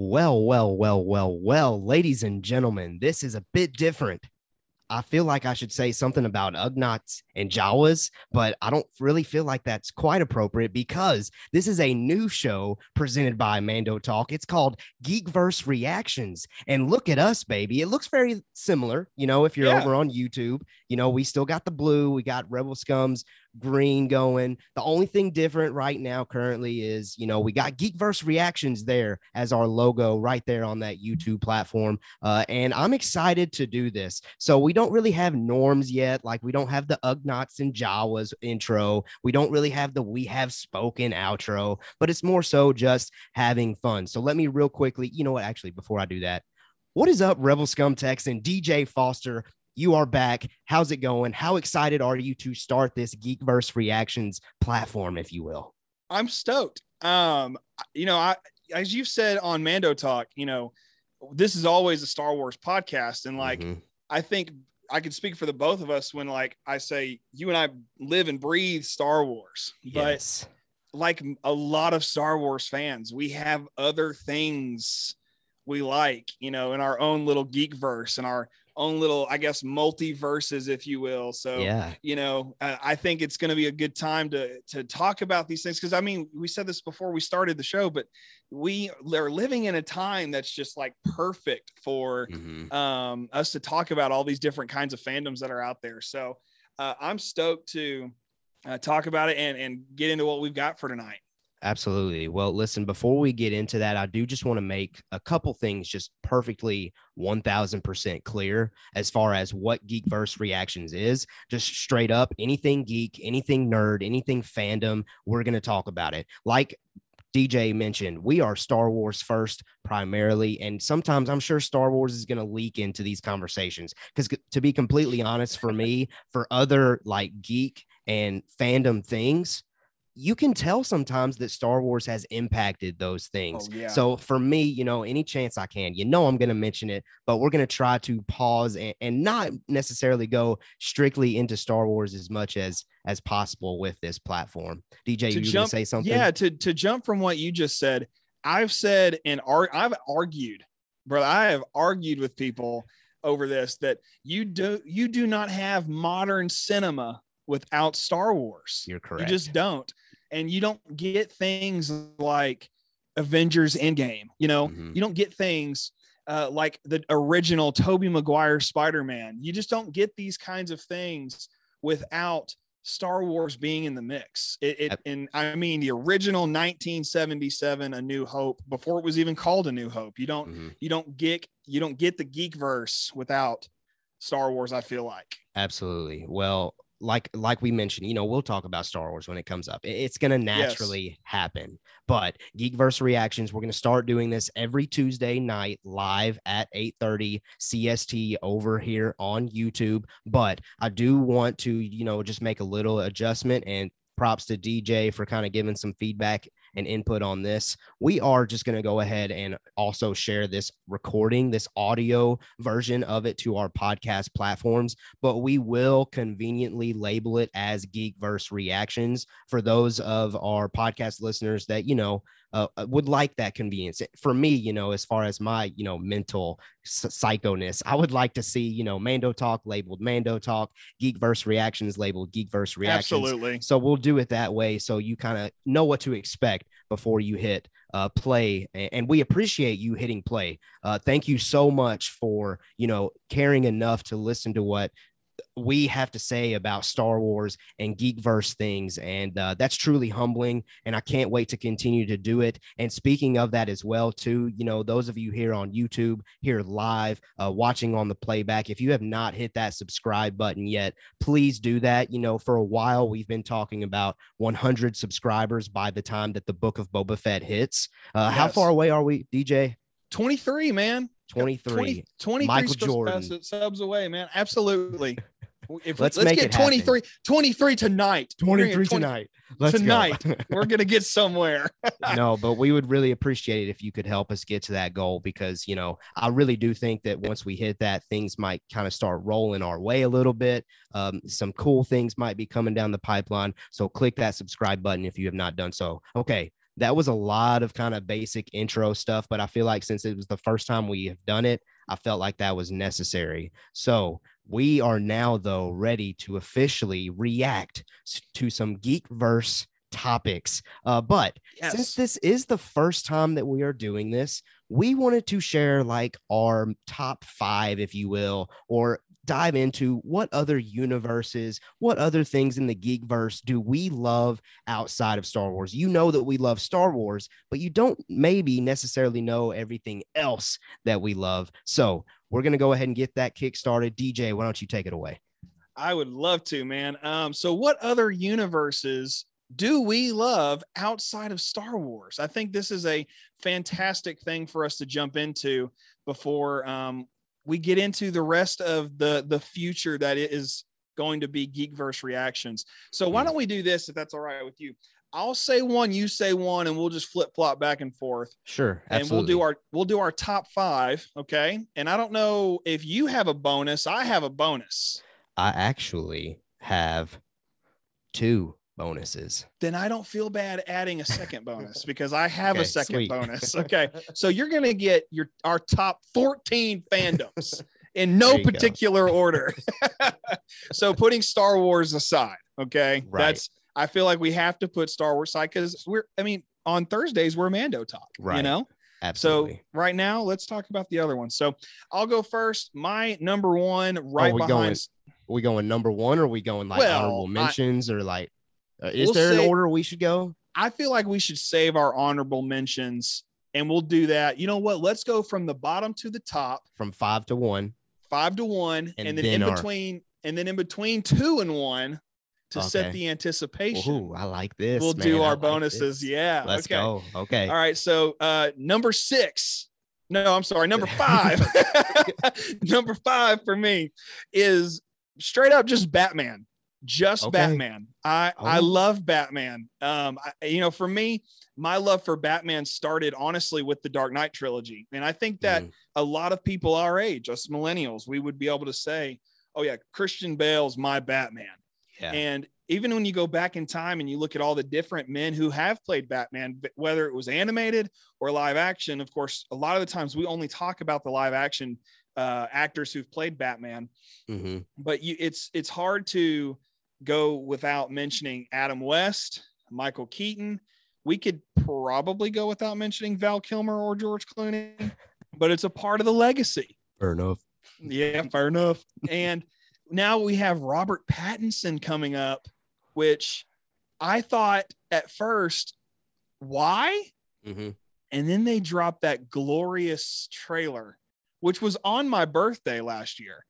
Well, well, well, well, well, ladies and gentlemen, this is a bit different. I feel like I should say something about Ugnaughts and Jawas, but I don't really feel like that's quite appropriate because this is a new show presented by Mando Talk. It's called Geekverse Reactions. And look at us, baby. It looks very similar. You know, if you're Yeah. over on YouTube, you know, we still got the blue, we got Rebel Scums green going. The only thing different right now currently is, you know, we got Geekverse Reactions there as our logo right there on that YouTube platform. Uh, and I'm excited to do this. So we don't really have norms yet. Like we don't have the Ugnaughts and Jawas intro. We don't really have the We Have Spoken outro, but it's more so just having fun. So let me real quickly, you know what? Actually, before I do that, what is up, Rebel Scum Texan, DJ Foster? You are back. How's it going? How excited are you to start this Geekverse Reactions platform, if you will? I'm stoked. Um, you know, I as you've said on Mando Talk, you know, this is always a Star Wars podcast, and like Mhm. I think I can speak for the both of us when like I say you and I live and breathe Star Wars, but yes, like a lot of Star Wars fans, we have other things we like, you know, in our own little geek verse and our own little, I guess, multiverses, if you will. So yeah, you know i think it's going to be a good time to to talk about these things because i mean we said this before we started the show but we are living in a time that's just like perfect for Mhm. um us to talk about all these different kinds of fandoms that are out there so uh, i'm stoked to uh, talk about it and and get into what we've got for tonight Absolutely. Well, listen, before we get into that, I do just want to make a couple things just perfectly 1000% clear as far as what Geekverse Reactions is. Just straight up, anything geek, anything nerd, anything fandom, we're going to talk about it. Like DJ mentioned, we are Star Wars first primarily. And sometimes I'm sure Star Wars is going to leak into these conversations. Because to be completely honest, for me, for other like geek and fandom things, you can tell sometimes that Star Wars has impacted those oh, things. Oh, yeah. So for me, you know, any chance I can, you know, I'm going to mention it, but we're going to try to pause and, and not necessarily go strictly into Star Wars as much as as possible with this platform. DJ, To you jump- say something? Yeah, to to jump from what you just said, I've said and ar- I've argued, brother. I have argued with people over this that you do you do not have modern cinema without Star Wars. You're correct. You just don't, and you don't get things like Avengers Endgame. You know, Mhm. you don't get things. Uh, like the original Tobey Maguire Spider-Man, you just don't get these kinds of things without Star Wars being in the mix. It, it and I mean the original 1977 A New Hope before it was even called A New Hope. You don't Mhm. you don't get you don't get the geek verse without Star Wars, I feel like. Absolutely. Well, like like we mentioned, you know, we'll talk about Star Wars when it comes up. It's going to naturally happen. But Geekverse reactions, we're going to start doing this every Tuesday night live at 8:30 CST over here on YouTube. But I do want to, you know, just make a little adjustment and props to DJ for kind of giving some feedback and input on this. We are just going to go ahead and also share this recording, this audio version of it to our podcast platforms, but we will conveniently label it as Geekverse Reactions for those of our podcast listeners that, you know, uh, would like that convenience. For me, you know, as far as my, you know, mental psychoness, I would like to see, you know, Mando Talk labeled Mando Talk, Geekverse Reactions labeled Geekverse Reactions. Absolutely. So we'll do it that way so you kind of know what to expect before you hit uh, play. And we appreciate you hitting play. Uh, thank you so much for, you know, caring enough to listen to what we have to say about Star Wars and Geekverse things. And uh, that's truly humbling. And I can't wait to continue to do it. And speaking of that as well, too, you know, those of you here on YouTube, here live, uh, watching on the playback, if you have not hit that subscribe button yet, please do that. You know, for a while, we've been talking about 100 subscribers by the time that the book of Boba Fett hits. Uh, How far away are we, DJ? 23, man. 23. 20 23 Michael Jordan. subs- subs away, man. Absolutely. If Let's let's make get it happen. 23, 23 tonight. We're gonna get 20 tonight. Let's go. tonight. We're gonna get somewhere. no, but we would really appreciate it if you could help us get to that goal because, you know, I really do think that once we hit that, things might kind of start rolling our way a little bit. Um, some cool things might be coming down the pipeline. So click that subscribe button if you have not done so. Okay. that was a lot of kind of basic intro stuff, but I feel like since it was the first time we have done it, I felt like that was necessary. So we are now, though, ready to officially react to some geek verse topics. Uh, but yes. since this is the first time that we are doing this, we wanted to share like our top five, if you will, or dive into what other universes, what other things in the geek verse do we love outside of Star Wars? You know that we love Star Wars, but you don't maybe necessarily know everything else that we love. So we're going to go ahead and get that kick started. DJ, why don't you take it away? I would love to, man. Um, so what other universes do we love outside of Star Wars? I think this is a fantastic thing for us to jump into before um, we get into the rest of the the future that is going to be Geekverse reactions. So why don't we do this if that's all right with you? I'll say one, you say one, and we'll just flip flop back and forth. Sure, absolutely. and we'll do our we'll do our top five. Okay, and I don't know if you have a bonus. I have a bonus. I actually have two bonuses. Then I don't feel bad adding a second bonus because I have okay, a second sweet. bonus. Okay, so you're gonna get your our top 14 fandoms in no particular order. so putting Star Wars aside, okay, right. that's I feel like we have to put Star Wars side because we're, I mean, on Thursdays we're Mando talk, right? You know, absolutely. So right now, let's talk about the other one. So I'll go first. My number one, right oh, behind. Going, are we going number one, or are we going like well, honorable mentions, I, or like, uh, is we'll there say, an order we should go? I feel like we should save our honorable mentions, and we'll do that. You know what? Let's go from the bottom to the top, from five to one, five to one, and, and then, then, in our... between, and then in between two and one, to okay. set the anticipation. Ooh, I like this. We'll man. do our bonuses. yeah. Let's okay. go. Okay. All right. So uh number six. No, I'm sorry, number five. number five for me is straight up just Batman. Just okay. Batman. I oh. I love Batman. Um, I, you know, for me, my love for Batman started honestly with the Dark Knight trilogy, and I think that mm. a lot of people our age, us millennials, we would be able to say, "Oh yeah, Christian Bale's my Batman." Yeah. And even when you go back in time and you look at all the different men who have played Batman, whether it was animated or live action, of course, a lot of the times we only talk about the live action uh, actors who've played Batman. Mm-hmm. But you, it's it's hard to go without mentioning Adam West, Michael Keaton. We could probably go without mentioning Val Kilmer or George Clooney, but it's a part of the legacy. Fair enough. Yeah, fair enough. And now we have Robert Pattinson coming up, which I thought at first, why? Mm-hmm. And then they dropped that glorious trailer, which was on my birthday last year.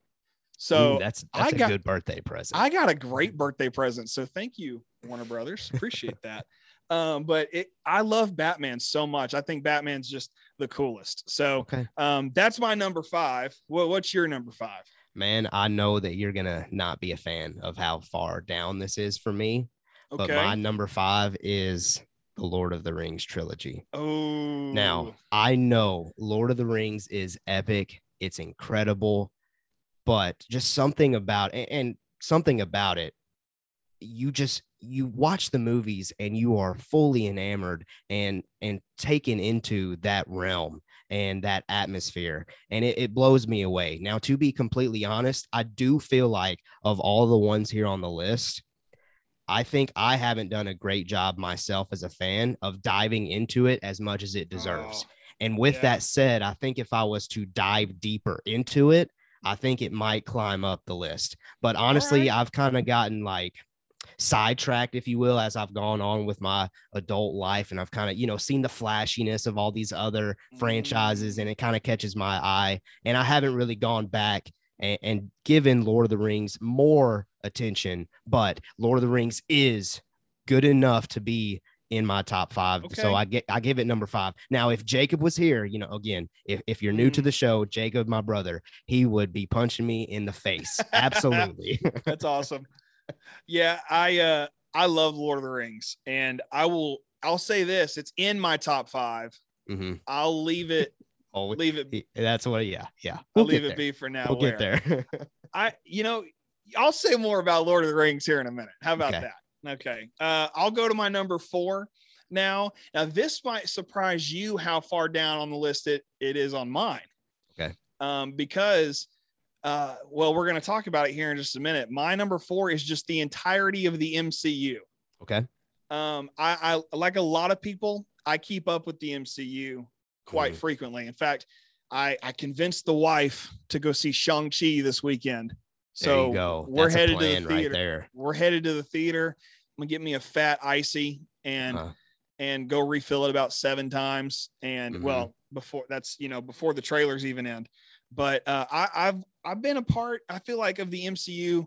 So Ooh, that's that's I a got, good birthday present. I got a great birthday present. So thank you, Warner Brothers. Appreciate that. Um, but it, I love Batman so much. I think Batman's just the coolest. So okay. um, that's my number five. Well, what's your number five? Man, I know that you're gonna not be a fan of how far down this is for me. Okay. But my number five is the Lord of the Rings trilogy. Oh, now I know Lord of the Rings is epic, it's incredible, but just something about and something about it, you just you watch the movies and you are fully enamored and and taken into that realm and that atmosphere and it, it blows me away now to be completely honest i do feel like of all the ones here on the list i think i haven't done a great job myself as a fan of diving into it as much as it deserves oh, and with yeah. that said i think if i was to dive deeper into it i think it might climb up the list but honestly right. i've kind of gotten like sidetracked, if you will, as I've gone on with my adult life. And I've kind of, you know, seen the flashiness of all these other franchises mm. and it kind of catches my eye. And I haven't really gone back and, and given Lord of the Rings more attention, but Lord of the Rings is good enough to be in my top five. Okay. So I get I give it number five. Now, if Jacob was here, you know, again, if, if you're new to mm. the show, Jacob, my brother, he would be punching me in the face. Absolutely. That's awesome yeah, I uh I love Lord of the Rings, and I will I'll say this: it's in my top 5 i mm-hmm. I'll leave it. Oh, leave it. That's what. Yeah, yeah. We'll I'll leave it there. be for now. We'll where. get there. I, you know, I'll say more about Lord of the Rings here in a minute. How about okay. that? Okay. Uh, I'll go to my number four. now. Now, this might surprise you how far down on the list it, it is on mine. Okay. Um, because, uh, well, we're going to talk about it here in just a minute. My number four is just the entirety of the MCU. Okay. Um, I, I like a lot of people, I keep up with the MCU quite mm-hmm. frequently. In fact, I, I convinced the wife to go see Shang-Chi this weekend. So go. we're headed to the theater. Right there. We're headed to the theater. I'm gonna get me a fat icy and uh-huh. and go refill it about seven times. And mm-hmm. well, before that's you know before the trailers even end. But uh, I, I've I've been a part. I feel like of the MCU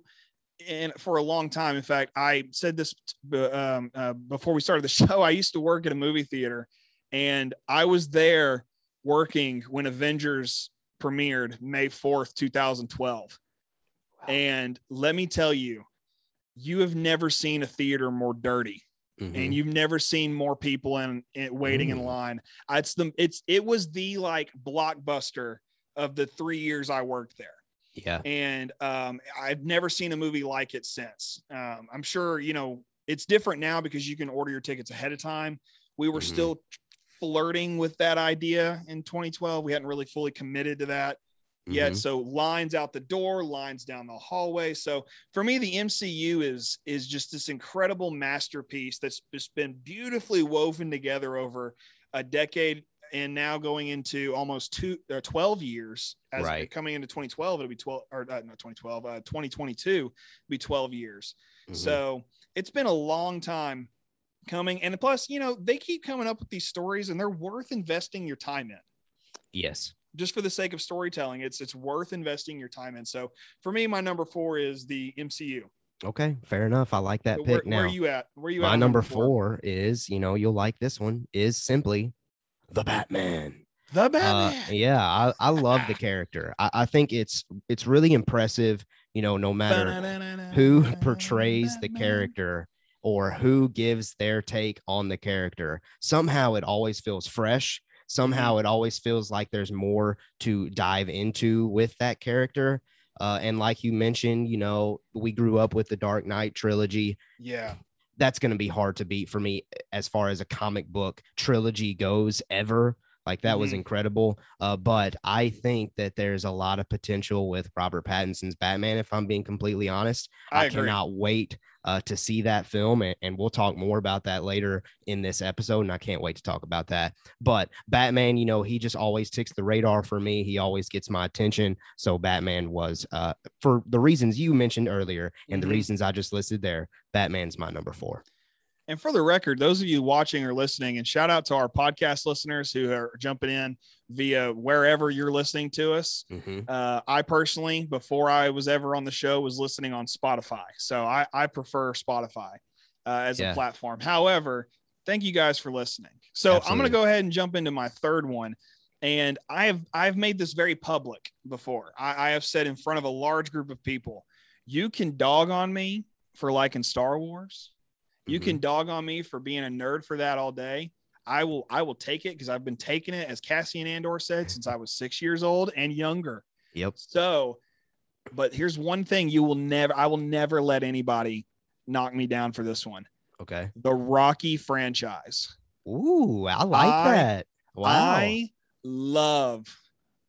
and for a long time. In fact, I said this um, uh, before we started the show. I used to work at a movie theater, and I was there working when Avengers premiered May 4th, 2012. Wow. And let me tell you, you have never seen a theater more dirty. Mm-hmm. And you've never seen more people in, in waiting mm. in line. It's the it's it was the like blockbuster of the three years I worked there. Yeah. And um, I've never seen a movie like it since. Um, I'm sure, you know, it's different now because you can order your tickets ahead of time. We were mm-hmm. still flirting with that idea in 2012. We hadn't really fully committed to that yet. Mm-hmm. So lines out the door, lines down the hallway. So for me, the MCU is is just this incredible masterpiece that's just been beautifully woven together over a decade and now going into almost two uh, 12 years as right. coming into 2012 it'll be 12 or uh, not 2012 uh, 2022 be 12 years mm-hmm. so it's been a long time coming and plus you know they keep coming up with these stories and they're worth investing your time in yes just for the sake of storytelling it's it's worth investing your time in so for me my number four is the mcu Okay, fair enough. I like that so pick. Where, now, where are you at? Where are you my at? My number four? four is, you know, you'll like this one. Is simply the Batman. The uh, Batman. Uh, yeah, I, I love the character. I, I think it's it's really impressive. You know, no matter who portrays the character or who gives their take on the character, somehow it always feels fresh. Somehow mm-hmm. it always feels like there's more to dive into with that character. Uh, and like you mentioned, you know, we grew up with the Dark Knight trilogy. Yeah that's going to be hard to beat for me eh, as far as a comic book trilogy goes ever. Like that mm-hmm. was incredible. Uh, but I think that there's a lot of potential with Robert Pattinson's Batman. If I'm being completely honest, I, I cannot wait uh, to see that film, and, and, we'll talk more about that later in this episode. And I can't wait to talk about that. But Batman, you know, he just always ticks the radar for me. He always gets my attention. So Batman was, uh, for the reasons you mentioned earlier, and mm-hmm. the reasons I just listed there, Batman's my number four. And for the record, those of you watching or listening, and shout out to our podcast listeners who are jumping in via wherever you're listening to us. Mm-hmm. Uh, I personally, before I was ever on the show, was listening on Spotify. So I, I prefer Spotify uh, as yeah. a platform. However, thank you guys for listening. So Absolutely. I'm going to go ahead and jump into my third one. And I've I've made this very public before. I, I have said in front of a large group of people, you can dog on me for liking Star Wars you mm-hmm. can dog on me for being a nerd for that all day. I will I will take it because I've been taking it, as Cassian Andor said, since I was six years old and younger. Yep. So, but here's one thing you will never I will never let anybody knock me down for this one. Okay. The Rocky franchise. Ooh, I like I, that. Wow. I love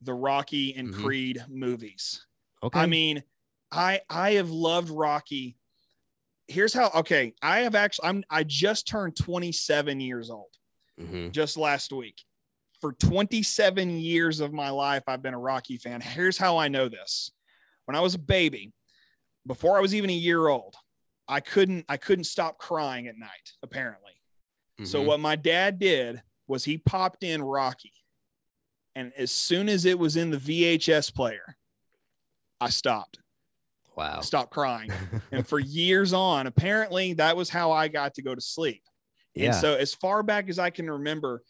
the Rocky and mm-hmm. Creed movies. Okay. I mean, I I have loved Rocky here's how okay i have actually i'm i just turned 27 years old mm-hmm. just last week. For 27 years of my life i've been a rocky fan. Here's how i know this. When i was a baby before i was even a year old i couldn't i couldn't stop crying at night apparently. Mm-hmm. so what my dad did was he popped in rocky. And as soon as it was in the vhs player i stopped Wow. Stop crying. and for years on, apparently that was how I got to go to sleep. Yeah. And so as far back as I can remember,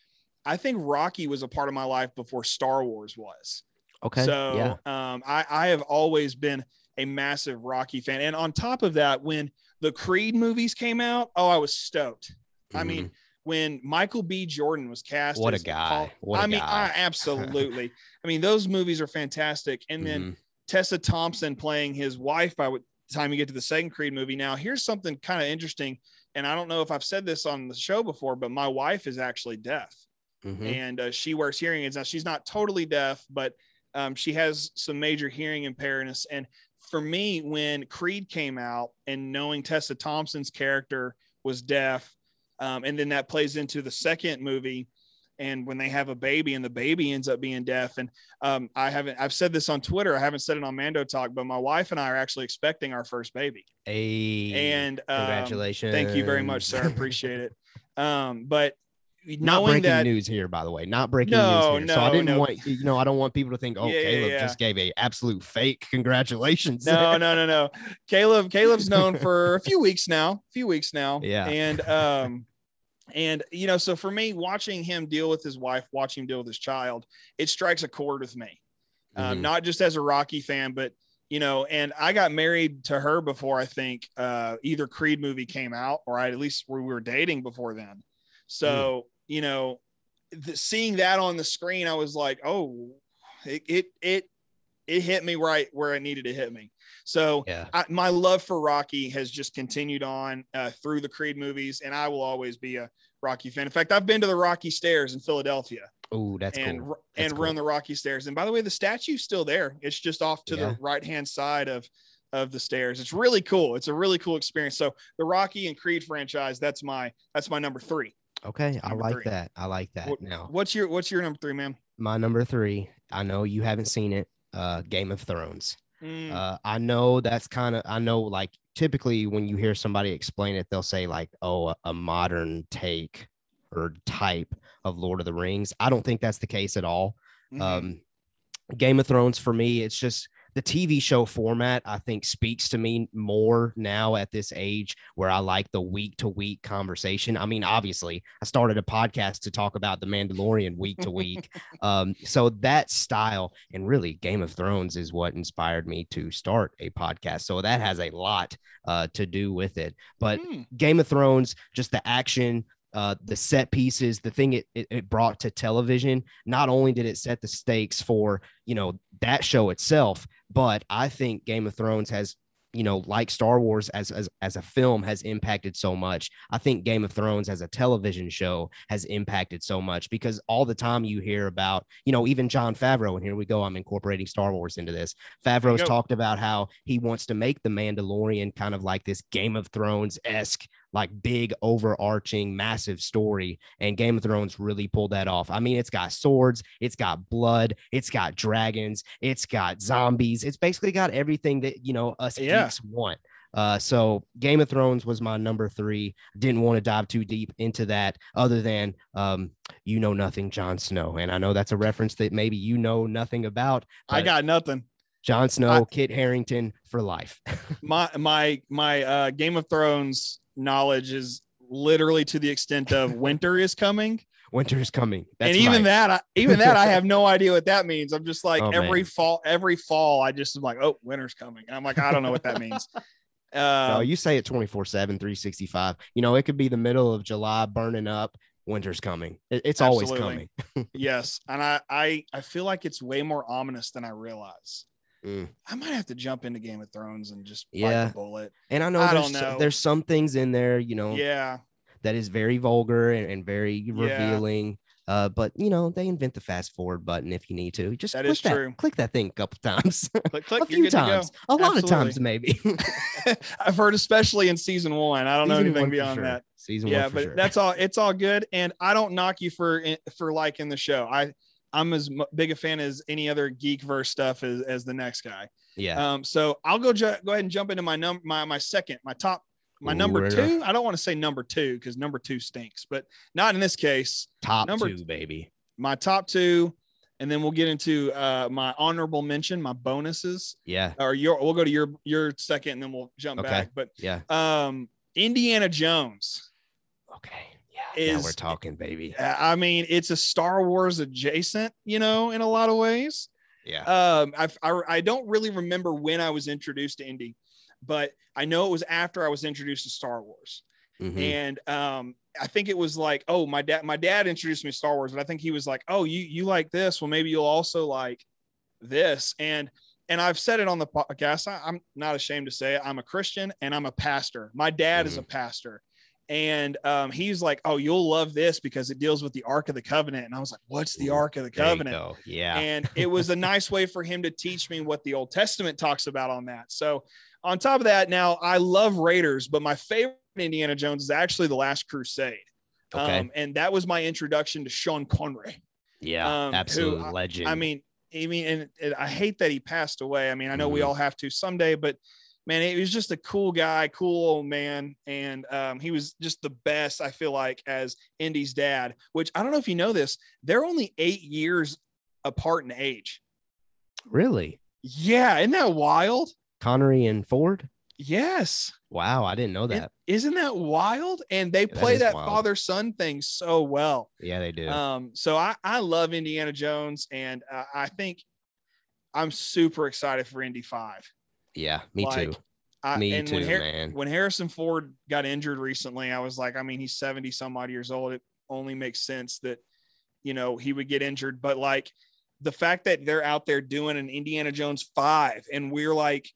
I think Rocky was a part of my life before Star Wars was. Okay. So yeah. um, I, I have always been a massive Rocky fan. And on top of that, when the Creed movies came out, oh, I was stoked. Mm-hmm. I mean, when Michael B. Jordan was cast, what a guy! Paul, what a I mean, guy. I, absolutely. I mean, those movies are fantastic. And then mm-hmm. Tessa Thompson playing his wife by the time you get to the second Creed movie. Now, here's something kind of interesting and I don't know if I've said this on the show before, but my wife is actually deaf, Mhm. and uh, she wears hearing aids. Now she's not totally deaf, but um, she has some major hearing impairments. And for me, when Creed came out, and knowing Tessa Thompson's character was deaf, um, and then that plays into the second movie. And when they have a baby and the baby ends up being deaf, and um, I haven't, I've said this on Twitter, I haven't said it on Mando Talk, but my wife and I are actually expecting our first baby. Hey, And um, congratulations. Thank you very much, sir. I appreciate it. Um, but Not breaking that, news here, by the way. Not breaking No, news here. so I didn't no. want you know. I don't want people to think, oh, Yeah, yeah, Caleb yeah. just gave a absolute fake congratulations. no, no, no, no. Caleb, Caleb's known for a few weeks now, a few weeks now. Yeah. And um, and you know, so for me, watching him deal with his wife, watching him deal with his child, it strikes a chord with me. Um, Mhm. not just as a Rocky fan, but you know, and I got married to her before I think uh, either Creed movie came out, or I at least we were dating before then. So you know, the, seeing that on the screen, I was like, oh, it it it, it hit me right where it needed to hit me. So Yeah. I, my love for Rocky has just continued on uh, through the Creed movies, and I will always be a Rocky fan. In fact, I've been to the Rocky Stairs in Philadelphia Oh, that's and cool. That's and cool. run the Rocky Stairs. And by the way, the statue's still there. It's just off to Yeah. the right hand side of of the stairs. It's really cool. It's a really cool experience. So the Rocky and Creed franchise, that's my that's my number three. Okay, I like three. that. I like that. What- now, What's your what's your number three, man? my number three. I know you haven't seen it. Uh, Game of Thrones. Mm, Uh, I know that's kind of. I know like typically when you hear somebody explain it, they'll say like, "Oh, a, a modern take or type of Lord of the Rings." I don't think that's the case at all. mhm. Um, Game of Thrones for me, it's just the TV show format. I think speaks to me more now at this age where I like the week to week conversation. I mean, obviously, I started a podcast to talk about the Mandalorian week to week. Um, so that style and really Game of Thrones is what inspired me to start a podcast. So that has a lot uh, to do with it. But Mm, Game of Thrones, just the action, uh, the set pieces, the thing it, it, it brought to television. Not only did it set the stakes for you know that show itself, but I think Game of Thrones has you know like Star Wars as as as a film has impacted so much. I think Game of Thrones as a television show has impacted so much because all the time you hear about you know even Jon Favreau and here we go. I'm incorporating Star Wars into this. Favreau's talked about how he wants to make the Mandalorian kind of like this Game of Thrones esque like big overarching massive story and game of thrones really pulled that off i mean it's got swords it's got blood it's got dragons it's got zombies it's basically got everything that you know us Yeah. geeks want uh, so Game of Thrones was my number three. Didn't want to dive too deep into that, other than um, you know nothing, Jon Snow, and I know that's a reference that maybe you know nothing about. I got nothing. Jon Snow, Kit Harington for life. My my my uh, Game of Thrones knowledge is literally to the extent of winter is coming. Winter is coming. That's and even right. that, I, even that, I have no idea what that means. I'm just like Oh, every man. fall, every fall, I just am like, oh, winter's coming. And I'm like, I don't know what that means. No, Uh, you say it 24 7, 365. You know, it could be the middle of July burning up, winter's coming. It- it's always coming. yes, and I, I, I feel like it's way more ominous than I realize. Mm. I might have to jump into Game of Thrones and just bite Yeah. the bullet. And I know I there's, know. there's some things in there, you know, Yeah, that is very vulgar and, and very revealing. Uh, but you know, they invent the fast forward button if you need to. Just That click is true. Click that thing a couple times, click, click. a few good to go. times, a lot of times, maybe. I've heard, especially in season one. I don't know anything beyond sure. that. Season yeah but sure. that's all it's all good and i don't knock you for for liking the show i i'm as big a fan as any other geek verse stuff as, as the next guy yeah. um so i'll go ju- go ahead and jump into my number my my second my top my Ooh, number two i don't want to say number two because number two stinks but not in this case Top number- two, baby. my top two and then we'll get into uh my honorable mention my bonuses Yeah. or your we'll go to your your second and then we'll jump Okay. back but Yeah. um indiana jones Okay. Yeah. now we're talking, baby. I mean, it's a Star Wars adjacent, you know, in a lot of ways. Yeah. Um, I, I, I don't really remember when I was introduced to Indy, but I know it was after I was introduced to Star Wars. Mhm. And um, I think it was like, oh, my dad, my dad introduced me to Star Wars, but I think he was like, oh, you you like this? Well, maybe you'll also like this. And and I've said it on the podcast. I, I'm not ashamed to say it. I'm a Christian and I'm a pastor. My dad is a pastor, And um, he's like, "Oh, you'll love this because it deals with the Ark of the Covenant." And I was like, "What's the Ark of the Covenant?" Yeah. And it was a nice way for him to teach me what the Old Testament talks about on that. So, on top of that, now I love Raiders, but my favorite Indiana Jones is actually The Last Crusade. Okay. Um, and that was my introduction to Sean Connery. Yeah, um, absolute who, legend. I, I mean, I mean, and, and, I hate that he passed away. I mean, I know mm-hmm. we all have to someday, but man, he was just a cool guy, cool old man, and um, he was just the best. I feel like as Indy's dad, which I don't know if you know this, they're only eight years apart in age. Really? Yeah, isn't that wild? Connery and Ford. Yes. Wow, I didn't know that. is not that wild? And they play that, that father son thing so well. Yeah, they do. Um, so I I love Indiana Jones, and uh, I think I'm super excited for Indy Five. Yeah, me like, too. I, me too, when Har- man. When Harrison Ford got injured recently, I was like, I mean, he's 70 some odd years old. It only makes sense that you know he would get injured, but like the fact that they're out there doing an Indiana Jones five, and we're like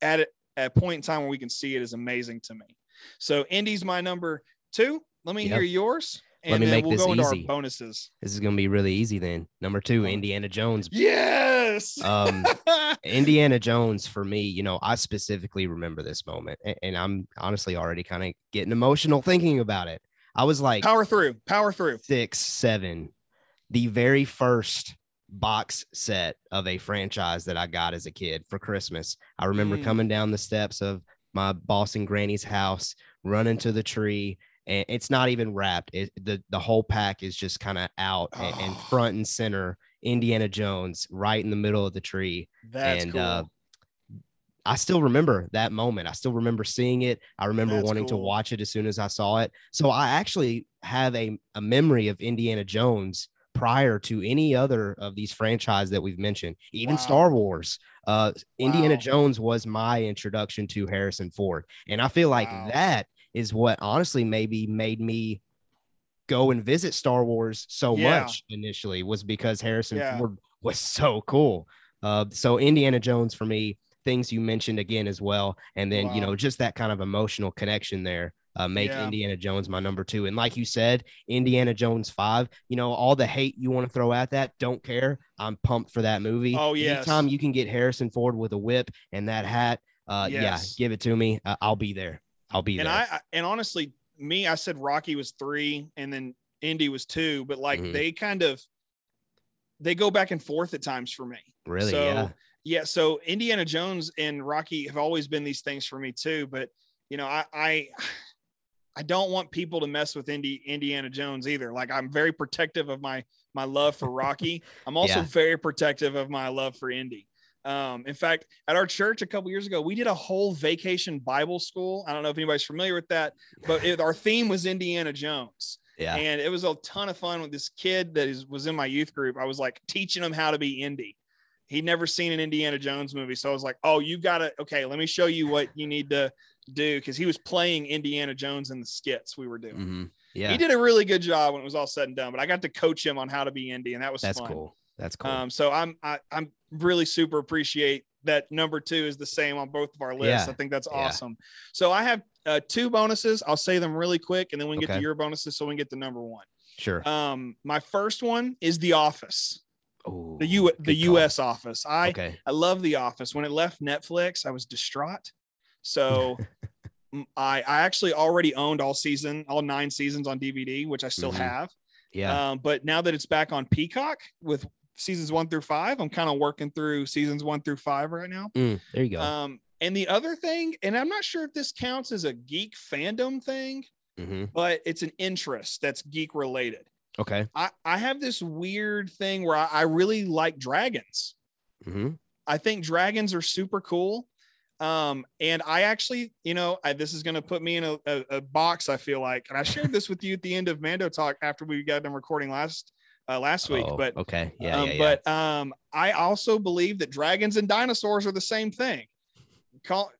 at it at a point in time where we can see it is amazing to me. So Indy's my number two. Let me yep. hear yours. And Let me make we'll this easy. our bonuses. This is gonna be really easy then. Number two, Indiana Jones. Yes. um, Indiana Jones for me, you know, I specifically remember this moment, and, and I'm honestly already kind of getting emotional thinking about it. I was like, power through, power through. Six, seven, the very first box set of a franchise that I got as a kid for Christmas. I remember mm. coming down the steps of my boss and granny's house, running to the tree, and it's not even wrapped. It, the the whole pack is just kind of out oh. and, and, front and center. Indiana Jones right in the middle of the tree. That's and, uh, cool. Uh, I still remember that moment. I still remember seeing it. I remember That's wanting cool. to watch it as soon as I saw it. So I actually have a, a memory of Indiana Jones prior to any other of these franchise that we've mentioned, even wow. Star Wars. Uh, wow. Indiana Jones was my introduction to Harrison Ford, and I feel like wow. that is what honestly maybe made me go and visit Star Wars so yeah. much initially was because Harrison yeah. Ford was so cool. Uh, so Indiana Jones for me, things you mentioned again as well, and then you know just that kind of emotional connection there uh, make yeah. Indiana Jones my number two. And like you said, Indiana Jones five, you know, all the hate you want to throw at that, don't care. I'm pumped for that movie. Oh, yeah. Anytime you can get Harrison Ford with a whip and that hat, uh, yes. yeah, give it to me. Uh, I'll be there. I'll be and there. I, and honestly, me, I said Rocky was three and then Indy was two, but like mm-hmm. they kind of, they go back and forth at times for me. Really? So, yeah. Yeah. So Indiana Jones and Rocky have always been these things for me too. But, you know, I, I, I don't want people to mess with Indy, Indiana Jones either. Like I'm very protective of my my love for Rocky. I'm also yeah. very protective of my love for Indy. Um, in fact, at our church a couple years ago, we did a whole vacation Bible school. I don't know if anybody's familiar with that, but it, our theme was Indiana Jones. Yeah. And it was a ton of fun with this kid that is, was in my youth group. I was like teaching him how to be Indy. He'd never seen an Indiana Jones movie. So I was like, oh, you got to, okay, let me show you what you need to do because he was playing Indiana Jones in the skits we were doing. Mm-hmm. Yeah, he did a really good job when it was all said and done. But I got to coach him on how to be Indy, and that was that's fun. cool. That's cool. Um, so I'm I, am i am really super appreciate that number two is the same on both of our lists. Yeah. I think that's awesome. Yeah. So I have uh, two bonuses. I'll say them really quick, and then we can okay. get to your bonuses, so we can get to number one. Sure. Um, my first one is The Office. Oh, the U the U.S. Office. I okay. I love The Office. When it left Netflix, I was distraught. So I I actually already owned all season, all nine seasons on DVD, which I still mm-hmm. have. Yeah. Um, but now that it's back on Peacock with seasons one through five, I'm kind of working through seasons one through five right now. Mm, there you go. Um, and the other thing, and I'm not sure if this counts as a geek fandom thing, mm-hmm. but it's an interest that's geek related. Okay. I, I have this weird thing where I, I really like dragons. Mm-hmm. I think dragons are super cool. Um, and I actually, you know, I, this is going to put me in a, a, a, box. I feel like, and I shared this with you at the end of Mando Talk after we got done recording last uh, last week. Oh, but okay, yeah, um, yeah, But um, I also believe that dragons and dinosaurs are the same thing. Call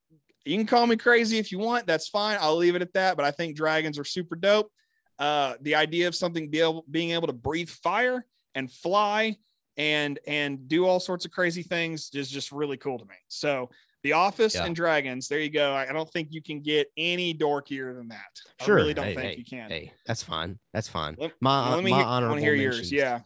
you can call me crazy if you want. That's fine. I'll leave it at that. But I think dragons are super dope. Uh, the idea of something be able, being able to breathe fire and fly and and do all sorts of crazy things is just really cool to me. So The Office Yeah. and Dragons. There you go. I, I don't think you can get any dorkier than that. Sure. I really don't Hey, think hey, you can. Hey, that's fine. That's fine. Let- my Let me my hear, honorable hear yours. Yeah.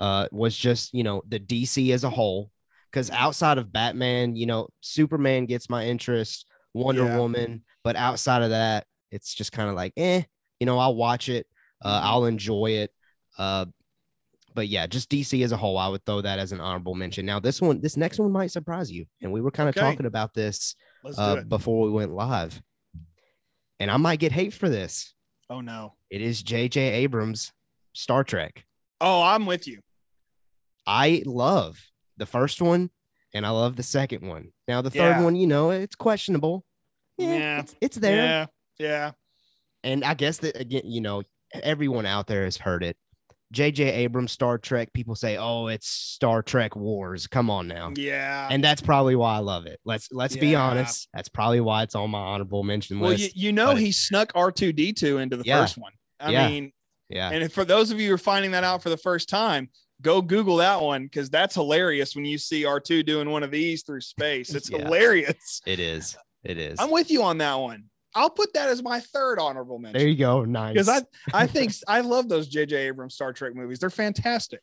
uh, was just you know the DC as a whole. Because outside of Batman, you know, Superman gets my interest, Wonder Yeah. Woman, but outside of that, it's just kind of like, eh, you know, I'll watch it, uh, Mhm. I'll enjoy it. Uh, but yeah, just DC as a whole, I would throw that as an honorable mention. Now, this one, this next one might surprise you, and we were kind of Okay. talking about this uh, before we went live, and I might get hate for this. Oh no. It is J.J. Abrams' Star Trek. Oh, I'm with you. I love the first one and I love the second one. Now the third Yeah. one, you know, it's questionable. Yeah, Yeah. It's, it's there. Yeah. Yeah. And I guess that again, you know, everyone out there has heard it. JJ Abrams Star Trek, people say, "Oh, it's Star Trek Wars." Come on now. Yeah. And that's probably why I love it. Let's let's be honest. That's probably why it's on my honorable mention well, list. you, you know, but- he snuck R2D2 into the Yeah. first one. I Yeah. mean, yeah. and for those of you who are finding that out for the first time, go Google that one because that's hilarious when you see R2 doing one of these through space. It's Yeah. hilarious. It is. It is. I'm with you on that one. I'll put that as my third honorable mention. there you go. Nice. because I I think I love those J.J. Abrams Star Trek movies. They're fantastic,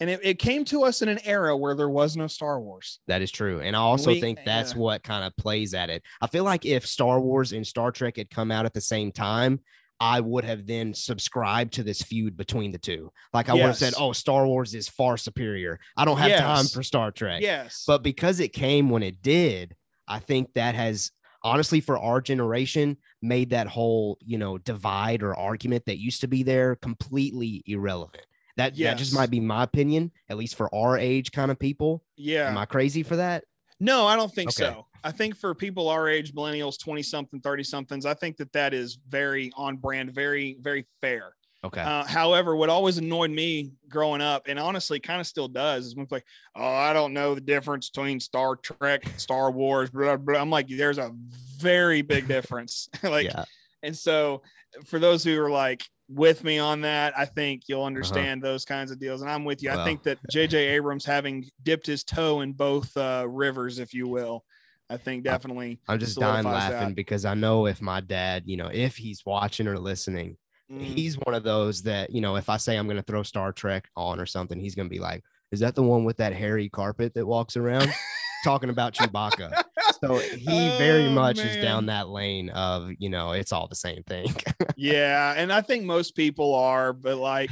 and it, it came to us in an era where there was no Star Wars. That is true. And I also We- think that's what kind of plays at it. I feel like if Star Wars and Star Trek had come out at the same time, I would have then subscribed to this feud between the two. Like I would have said, oh, Star Wars is far superior. I don't have time for Star Trek. Yes, But because it came when it did, I think that has honestly for our generation made that whole, you know, divide or argument that used to be there completely irrelevant. That, that just might be my opinion, at least for our age kind of people. yeah. Am I crazy for that? No, I don't think Okay. so. I think for people our age, millennials, 20 something, 30 somethings, I think that that is very on brand, very, very fair. Okay. Uh, however, what always annoyed me growing up, and honestly kind of still does, is when it's like, oh, I don't know the difference between Star Trek, Star Wars, blah, blah. I'm like, there's a very big difference. like, yeah. and so for those who are like with me on that, I think Uh-huh. you'll understand those kinds of deals. And I'm with you. I think that JJ Abrams having dipped his toe in both uh, rivers, if you will, I think definitely. I'm just dying laughing that. because I know if my dad, you know, if he's watching or listening, Mm, he's one of those that, you know, if I say I'm going to throw Star Trek on or something, he's going to be like, is that the one with that hairy carpet that walks around? Talking about Chewbacca. So he very Oh, much is down that lane of, you know, it's all the same thing. yeah, and I think most people are, but like,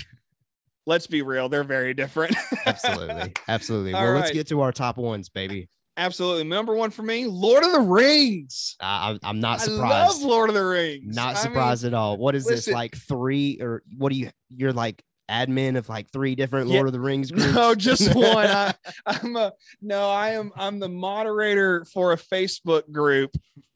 let's be real, they're very different. Absolutely. Absolutely. All well, let's get to our top ones, baby. Absolutely. Number one for me, Lord of the Rings. I, I'm- not I surprised. love Lord of the Rings. Not I mean, surprised at all. What is this like three or what do you? You're like admin of like three different Yeah. Lord of the Rings groups. No, just one. I, I'm a no. I am. I'm the moderator for a Facebook group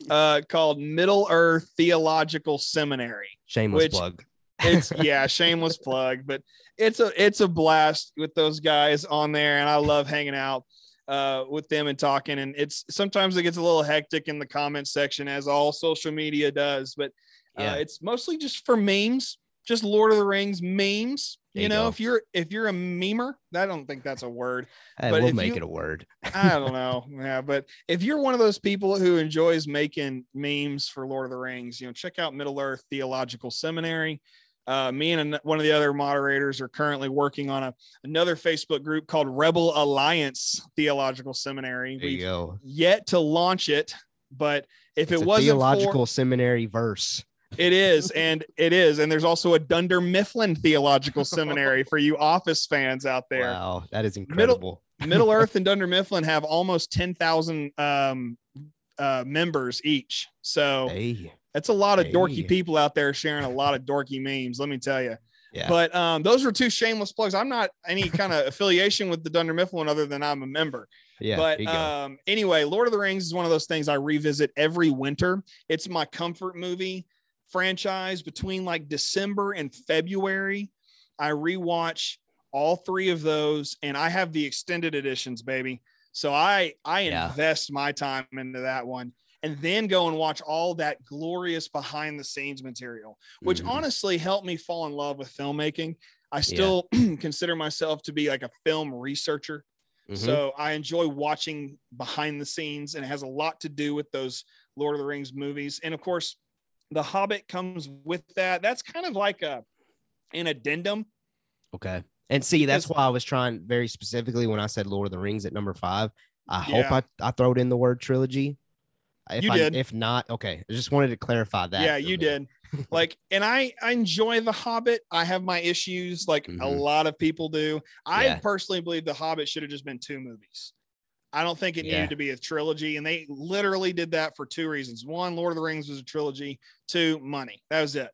uh, called Middle Earth Theological Seminary. Shameless which- plug. It's yeah, shameless plug, but it's a it's a blast with those guys on there, and I love hanging out uh, with them and talking. And it's sometimes it gets a little hectic in the comment section, as all social media does, but uh, Yeah. it's mostly just for memes, just Lord of the Rings memes. There You know, if you're if you're a memer, I don't think that's a word. Hey, but we'll make you- it a word. I don't know. Yeah, but if you're one of those people who enjoys making memes for Lord of the Rings, you know, check out Middle Earth Theological Seminary. Uh, me and one of the other moderators are currently working on a another Facebook group called Rebel Alliance Theological Seminary. There We've go. yet to launch it, but if It's it wasn't theological seminary verse. it is, and it is, and there's also a Dunder Mifflin Theological Seminary for you Office fans out there. Wow, that is incredible. Middle Earth and Dunder Mifflin have almost 10,000 um, uh, members each. So Hey, that's a lot of dorky people out there sharing a lot of dorky memes, let me tell you. yeah. But um, those were two shameless plugs. I'm not any kind of affiliation with the Dunder Mifflin other than I'm a member. yeah. but there you go. um, anyway, Lord of the Rings is one of those things I revisit every winter. It's my comfort movie franchise between like December and February. I rewatch all three of those, and I have the extended editions, baby. So I I Yeah. invest my time into that one, and then go and watch all that glorious behind the scenes material, which Mhm. honestly helped me fall in love with filmmaking. I still consider myself to be like a film researcher. Mm-hmm. So I enjoy watching behind the scenes, and it has a lot to do with those Lord of the Rings movies. And of course, The Hobbit comes with that. That's kind of like a an addendum. Okay. And see, that's why I was trying very specifically when I said Lord of the Rings at number five. I hope I, I throw it in the word trilogy. If you I, did. If not, okay. I just wanted to clarify that. Yeah, you me. did. like, and I, I enjoy The Hobbit. I have my issues, like mm-hmm. a lot of people do. I yeah. personally believe The Hobbit should have just been two movies. I don't think it yeah. needed to be a trilogy. And they literally did that for two reasons. One, Lord of the Rings was a trilogy. Two, money. That was it.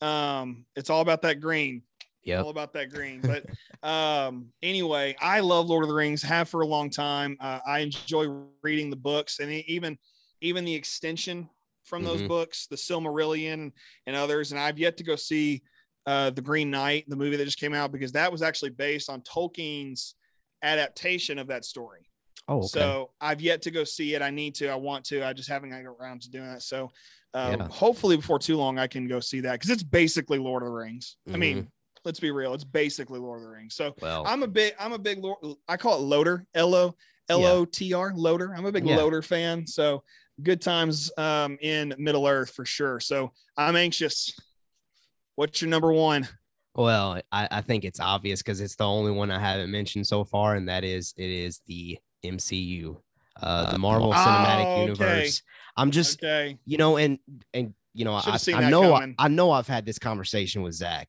Um, it's all about that green. Yeah. All about that green. But um, anyway, I love Lord of the Rings, have for a long time. Uh, I enjoy reading the books and even even the extension from those mm-hmm. books, the Silmarillion and others. And I've yet to go see uh, the Green Knight, the movie that just came out, because that was actually based on Tolkien's adaptation of that story. Oh, okay. so I've yet to go see it. I need to. I want to. I just haven't got around to doing that. So um, yeah. hopefully before too long, I can go see that because it's basically Lord of the Rings. Mm-hmm. I mean, mm-hmm. let's be real. It's basically Lord of the Rings. So well, I'm a big. I'm a big. Lord, I call it Loader. L O L O T R. Loader. I'm a big yeah. Loader fan. So good times um, in Middle Earth for sure. So I'm anxious. What's your number one? Well, I, I think it's obvious because it's the only one I haven't mentioned so far, and that is it is the MCU, uh, the Marvel oh, Cinematic okay. Universe. I'm just, okay. you know, and and you know, I, I know I, I, know I've had this conversation with Zach.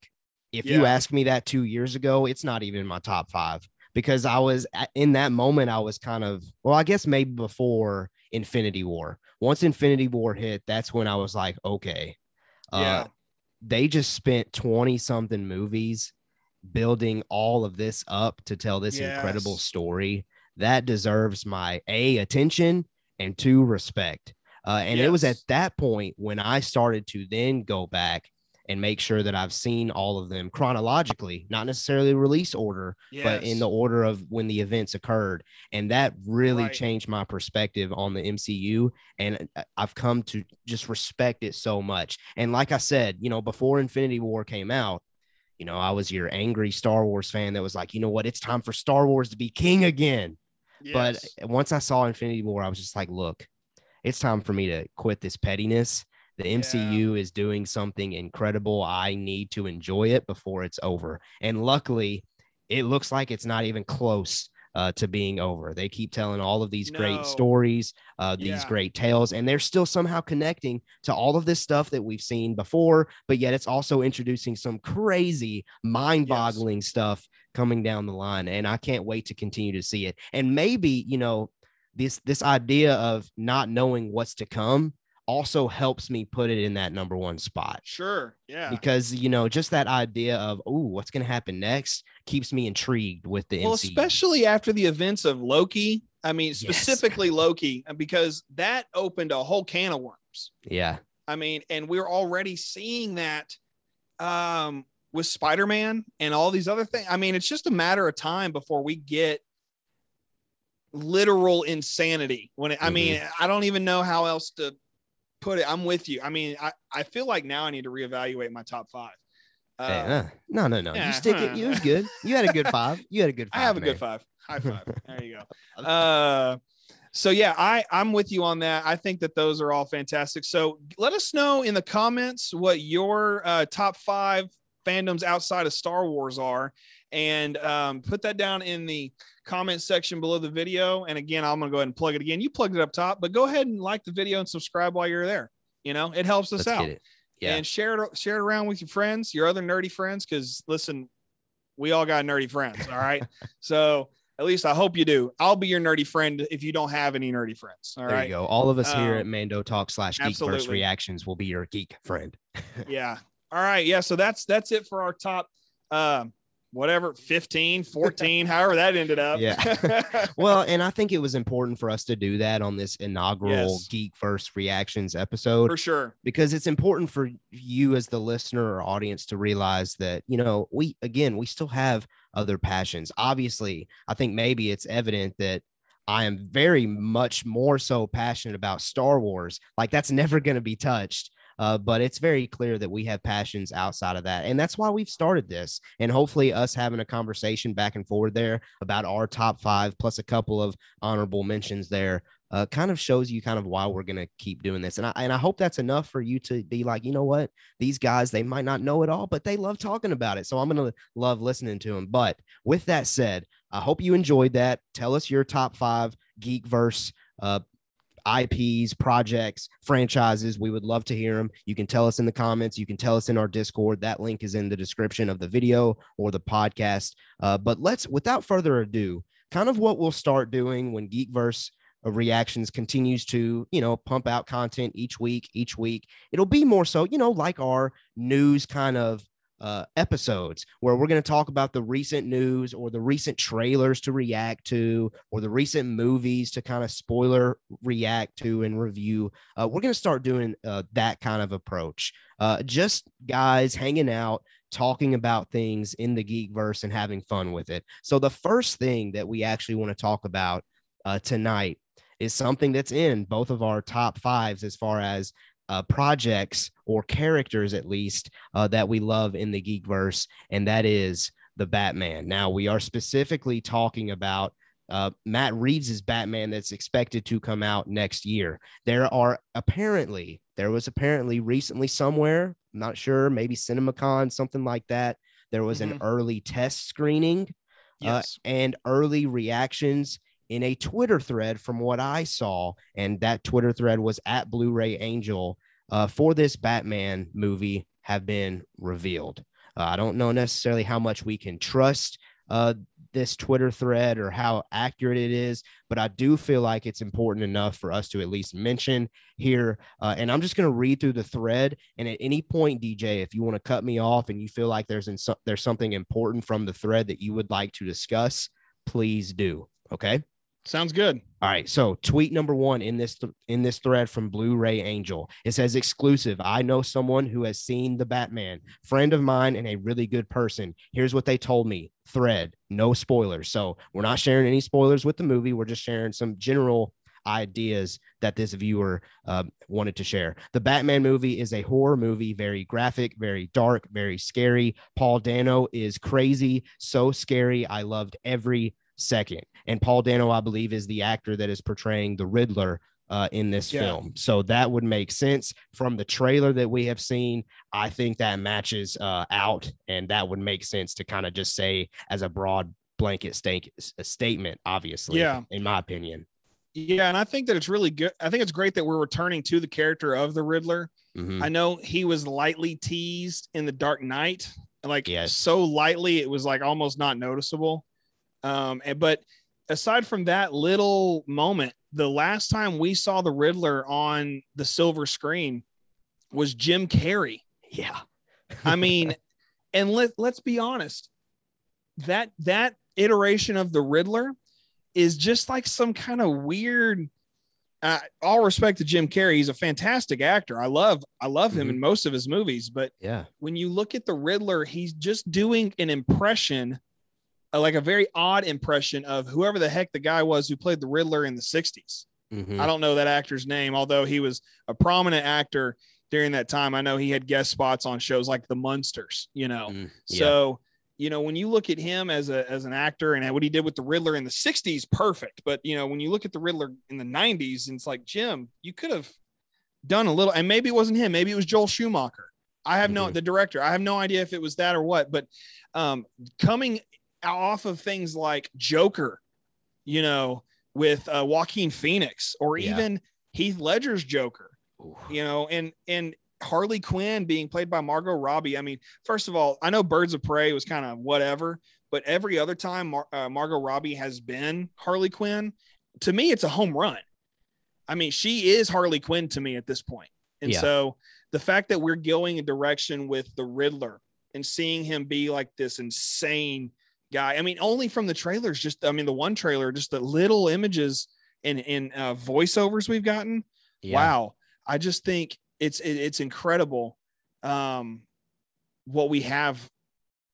If yeah. you asked me that two years ago, it's not even in my top five because I was in that moment. I was kind of well, I guess maybe before Infinity War. Once Infinity War hit, that's when I was like, okay, uh, yeah. they just spent 20 something movies building all of this up to tell this yes. incredible story that deserves my a attention and two respect. Uh, and yes. it was at that point when I started to then go back and make sure that I've seen all of them chronologically, not necessarily release order, yes. but in the order of when the events occurred. And that really right. changed my perspective on the MCU. And uh, I've come to just respect it so much. And like I said, you know, before Infinity War came out, you know, I was your angry Star Wars fan that was like, you know what, it's time for Star Wars to be king again. Yes. But once I saw Infinity War, I was just like, look, it's time for me to quit this pettiness. The MCU yeah. is doing something incredible. I need to enjoy it before it's over. And luckily, it looks like it's not even close uh, to being over. They keep telling all of these no. great stories, uh, these yeah. great tales, and they're still somehow connecting to all of this stuff that we've seen before. But yet, it's also introducing some crazy, mind-boggling yes. stuff coming down the line, and I can't wait to continue to see it. And maybe you know this this idea of not knowing what's to come also helps me put it in that number one spot. Sure. Yeah. Because, you know, just that idea of, oh, what's going to happen next keeps me intrigued with the Well, MCU. especially after the events of Loki. I mean, specifically yes. Loki, because that opened a whole can of worms. Yeah. I mean, and we're already seeing that um, with Spider Man and all these other things. I mean, it's just a matter of time before we get literal insanity when it, mm-hmm. I mean, I don't even know how else to put it. I'm with you. I mean, I, I feel like now I need to reevaluate my top five. Uh, hey, uh, no, no, no. Yeah, you stick it. You was good. You had a good five. You had a good five. I have a good five. High five. there you go. Uh, so yeah, I I'm with you on that. I think that those are all fantastic. So let us know in the comments what your uh, top five fandoms outside of Star Wars are, and um, put that down in the comment section below the video. And again, I'm gonna go ahead and plug it again. You plugged it up top, but go ahead and like the video and subscribe while you're there. You know, it helps us Let's out. Yeah. And share it share it around with your friends, your other nerdy friends, because listen, we all got nerdy friends. All right. so at least I hope you do. I'll be your nerdy friend if you don't have any nerdy friends. All there right? you go. All of us um, here at Mando Talk slash Geekverse Reactions will be your geek friend. yeah. All right. Yeah. So that's that's it for our top um whatever 15 14 however that ended up yeah well and i think it was important for us to do that on this inaugural yes. Geekverse reactions episode for sure because it's important for you as the listener or audience to realize that you know we again we still have other passions obviously i think maybe it's evident that I am very much more so passionate about Star Wars. Like that's never going to be touched. Uh, but it's very clear that we have passions outside of that. And that's why we've started this. And hopefully, us having a conversation back and forward there about our top five, plus a couple of honorable mentions there, uh, kind of shows you kind of why we're going to keep doing this. And I, and I hope that's enough for you to be like, you know what? These guys, they might not know it all, but they love talking about it. So I'm going to love listening to them. But with that said, I hope you enjoyed that. Tell us your top five Geekverse uh, IPs, projects, franchises. We would love to hear them. You can tell us in the comments. You can tell us in our Discord. That link is in the description of the video or the podcast. Uh, but let's, without further ado, kind of what we'll start doing when Geekverse uh, reactions continues to you know pump out content each week each week it'll be more so you know like our news kind of uh, episodes where we're going to talk about the recent news or the recent trailers to react to or the recent movies to kind of spoiler react to and review. Uh, we're going to start doing uh, that kind of approach. Uh, just guys hanging out, talking about things in the geek verse and having fun with it. So, the first thing that we actually want to talk about uh, tonight is something that's in both of our top fives as far as uh, projects or characters at least uh, that we love in the geekverse, and that is the Batman. Now we are specifically talking about uh, Matt Reeves's Batman that's expected to come out next year. There are apparently there was apparently recently somewhere, I'm not sure, maybe CinemaCon, something like that. There was mm-hmm. an early test screening uh, yes. and early reactions in a Twitter thread from what I saw, and that Twitter thread was at Blu ray Angel uh, for this Batman movie have been revealed. Uh, I don't know necessarily how much we can trust uh, this Twitter thread or how accurate it is, but I do feel like it's important enough for us to at least mention here. Uh, and I'm just going to read through the thread. And at any point, DJ, if you want to cut me off and you feel like there's in so- there's something important from the thread that you would like to discuss, please do. Okay. Sounds good. All right. So tweet number one in this th- in this thread from Blu-ray Angel. It says exclusive. I know someone who has seen the Batman, friend of mine and a really good person. Here's what they told me. Thread, no spoilers. So we're not sharing any spoilers with the movie. We're just sharing some general ideas that this viewer uh, wanted to share. The Batman movie is a horror movie, very graphic, very dark, very scary. Paul Dano is crazy, so scary. I loved every second. And Paul Dano, I believe, is the actor that is portraying the Riddler uh, in this yeah. film. So that would make sense from the trailer that we have seen. I think that matches uh, out, and that would make sense to kind of just say as a broad blanket st- statement, obviously. Yeah. In my opinion. Yeah. And I think that it's really good. I think it's great that we're returning to the character of the Riddler. Mm-hmm. I know he was lightly teased in The Dark Knight, like yes. so lightly, it was like almost not noticeable. Um, and, but aside from that little moment, the last time we saw the Riddler on the silver screen was Jim Carrey. Yeah. I mean, and let let's be honest, that that iteration of the Riddler is just like some kind of weird. Uh, all respect to Jim Carrey, he's a fantastic actor. I love I love him mm-hmm. in most of his movies, but yeah, when you look at the Riddler, he's just doing an impression like a very odd impression of whoever the heck the guy was who played the Riddler in the 60s. Mm-hmm. I don't know that actor's name, although he was a prominent actor during that time. I know he had guest spots on shows like The Munsters, you know. Mm, yeah. So, you know, when you look at him as a as an actor and what he did with the Riddler in the 60s, perfect. But you know, when you look at the Riddler in the 90s, and it's like, Jim, you could have done a little, and maybe it wasn't him, maybe it was Joel Schumacher. I have mm-hmm. no the director. I have no idea if it was that or what, but um, coming off of things like Joker, you know, with uh, Joaquin Phoenix or yeah. even Heath Ledger's Joker, Ooh. you know, and and Harley Quinn being played by Margot Robbie. I mean, first of all, I know Birds of Prey was kind of whatever, but every other time Mar- uh, Margot Robbie has been Harley Quinn, to me, it's a home run. I mean, she is Harley Quinn to me at this point. And yeah. so the fact that we're going a direction with the Riddler and seeing him be like this insane guy. I mean, only from the trailers, just I mean, the one trailer, just the little images and in uh, voiceovers we've gotten. Yeah. Wow, I just think it's it, it's incredible um, what we have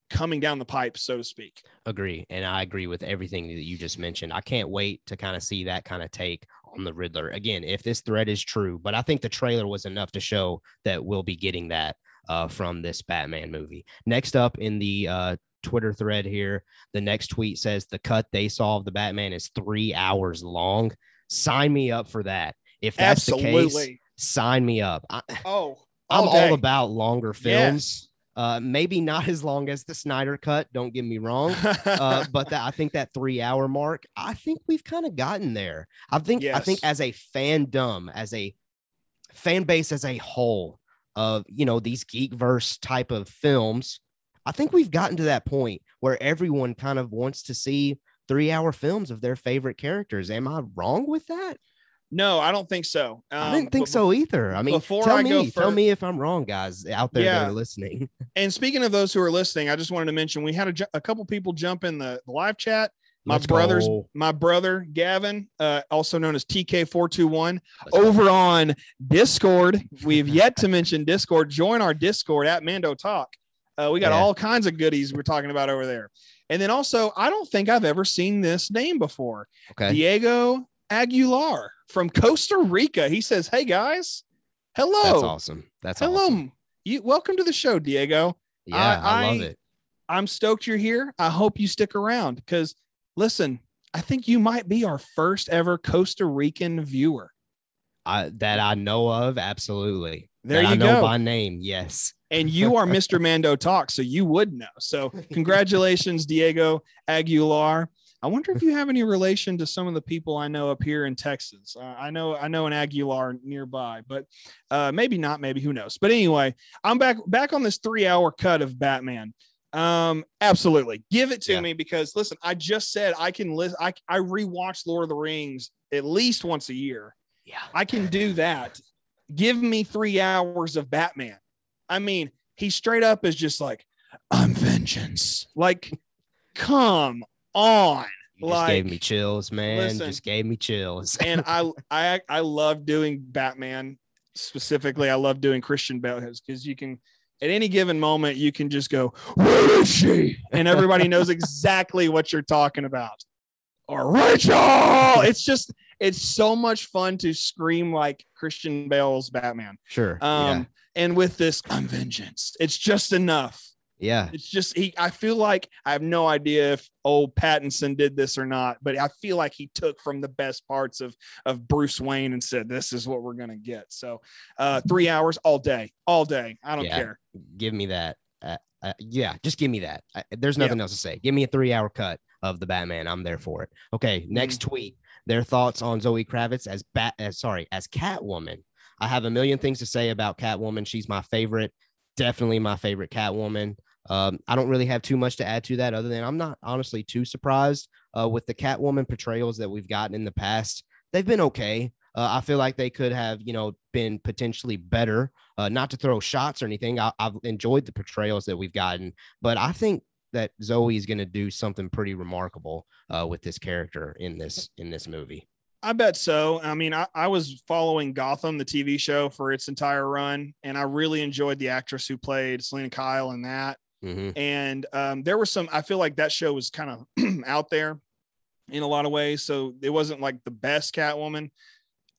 coming down the pipe, so to speak. Agree, and I agree with everything that you just mentioned. I can't wait to kind of see that kind of take on the Riddler. Again, if this thread is true, but I think the trailer was enough to show that we'll be getting that uh, from this Batman movie. Next up in the uh, Twitter thread here, the next tweet says the cut they saw of the Batman is three hours long. Sign me up for that. If that's Absolutely. the case, sign me up. I, oh, I'm all about longer films. Yes. Uh, maybe not as long as the Snyder cut. Don't get me wrong, uh, but that, I think that three hour mark. I think we've kind of gotten there. I think. Yes. I think as a fandom, as a fan base as a whole of you know these geek verse type of films, I think we've gotten to that point where everyone kind of wants to see three hour films of their favorite characters. Am I wrong with that? No, I don't think so. Um, I didn't think so either. I mean, before tell I me, go tell me if I'm wrong, guys out there yeah. that are listening. and speaking of those who are listening, I just wanted to mention we had a, a couple people jump in the, the live chat. My Let's brother's, go. my brother Gavin, uh, also known as TK421, over go. on Discord. We've yet to mention Discord. Join our Discord at Mando Talk. Uh, we got yeah. all kinds of goodies we're talking about over there. And then also, I don't think I've ever seen this name before. Okay. Diego Aguilar from Costa Rica. He says, "Hey guys, hello." That's awesome. That's hello. Awesome. You welcome to the show, Diego. Yeah, I, I love it. I'm stoked you're here. I hope you stick around because listen, I think you might be our first ever Costa Rican viewer. I, that I know of, absolutely. There that you I know go. by name, yes. And you are Mr. Mando Talk, so you would know. So congratulations, Diego Aguilar. I wonder if you have any relation to some of the people I know up here in Texas. Uh, I know I know an Aguilar nearby, but uh, maybe not. Maybe who knows? But anyway, I'm back back on this three hour cut of Batman. Um, absolutely, give it to yeah. me because listen, I just said I can list. I I rewatch Lord of the Rings at least once a year. Yeah, I can do that. Give me three hours of Batman. I mean, he straight up is just like, I'm vengeance. Like, come on. You like, gave me chills, man. Listen, just gave me chills. and I, I, I love doing Batman specifically. I love doing Christian Bale because you can, at any given moment, you can just go, "Where is she?" and everybody knows exactly what you're talking about. Or Rachel. It's just, it's so much fun to scream like Christian Bale's Batman. Sure. Um, yeah. And with this, I'm vengeance. It's just enough yeah. It's just he I feel like I have no idea if old Pattinson did this or not, but I feel like he took from the best parts of of Bruce Wayne and said this is what we're going to get. So, uh 3 hours all day. All day. I don't yeah, care. Give me that. Uh, uh, yeah, just give me that. I, there's nothing yeah. else to say. Give me a 3-hour cut of the Batman. I'm there for it. Okay, next mm-hmm. tweet. Their thoughts on Zoe Kravitz as Bat as sorry, as Catwoman. I have a million things to say about Catwoman. She's my favorite definitely my favorite Catwoman. Um, I don't really have too much to add to that other than I'm not honestly too surprised uh, with the Catwoman portrayals that we've gotten in the past. They've been okay. Uh, I feel like they could have, you know, been potentially better. Uh, not to throw shots or anything. I, have enjoyed the portrayals that we've gotten, but I think that Zoe is going to do something pretty remarkable uh, with this character in this in this movie. I bet so. I mean, I, I was following Gotham, the TV show, for its entire run, and I really enjoyed the actress who played Selina Kyle in that. Mm-hmm. And um, there were some, I feel like that show was kind of out there in a lot of ways. So it wasn't like the best Catwoman.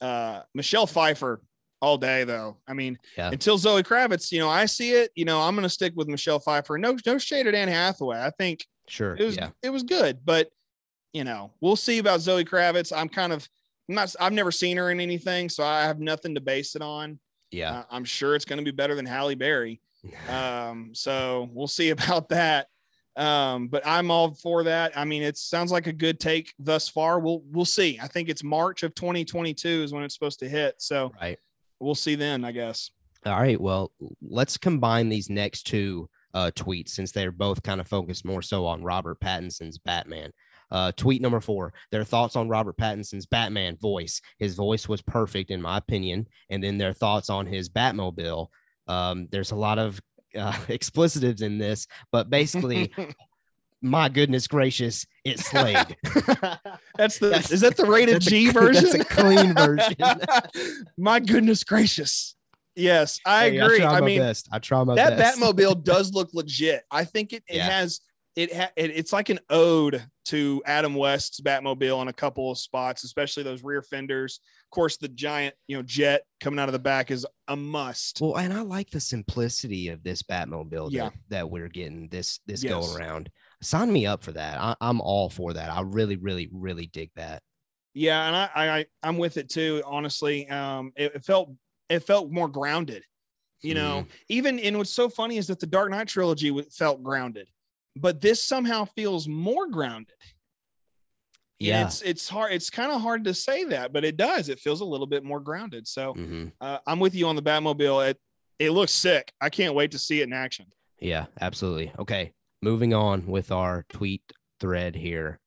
Uh, Michelle Pfeiffer all day though. I mean, yeah. until Zoe Kravitz, you know, I see it, you know, I'm going to stick with Michelle Pfeiffer. No, no shade at Anne Hathaway. I think sure it was, yeah. it was good, but you know, we'll see about Zoe Kravitz. I'm kind of I'm not, I've never seen her in anything, so I have nothing to base it on. Yeah. Uh, I'm sure it's going to be better than Halle Berry. um, so we'll see about that. Um, but I'm all for that. I mean, it sounds like a good take thus far. We'll we'll see. I think it's March of 2022 is when it's supposed to hit. So right. we'll see then, I guess. All right. Well, let's combine these next two uh, tweets since they're both kind of focused more so on Robert Pattinson's Batman. Uh, tweet number four, their thoughts on Robert Pattinson's Batman voice. His voice was perfect, in my opinion. And then their thoughts on his Batmobile. Um, there's a lot of uh, explicitives in this, but basically, my goodness gracious, it slayed. that's the that's, is that the rated G a, version? That's a clean version. my goodness gracious. Yes, I hey, agree. I, I mean, best. I try my that best. Batmobile does look legit. I think it, it yeah. has it, ha- it it's like an ode to Adam West's Batmobile in a couple of spots, especially those rear fenders. Of course, the giant you know jet coming out of the back is a must. Well, and I like the simplicity of this Batmobile Yeah. that, that we're getting this this Yes. go around. Sign me up for that. I, I'm all for that. I really, really, really dig that. Yeah, and I, I I'm with it too. Honestly, um, it, it felt it felt more grounded. You know, Mm-hmm. even and what's so funny is that the Dark Knight trilogy felt grounded, but this somehow feels more grounded. And Yeah. it's it's hard. It's kind of hard to say that, but it does. It feels a little bit more grounded. So Mhm. uh, I'm with you on the Batmobile. It it looks sick. I can't wait to see it in action. Yeah, absolutely. Okay, moving on with our tweet thread here.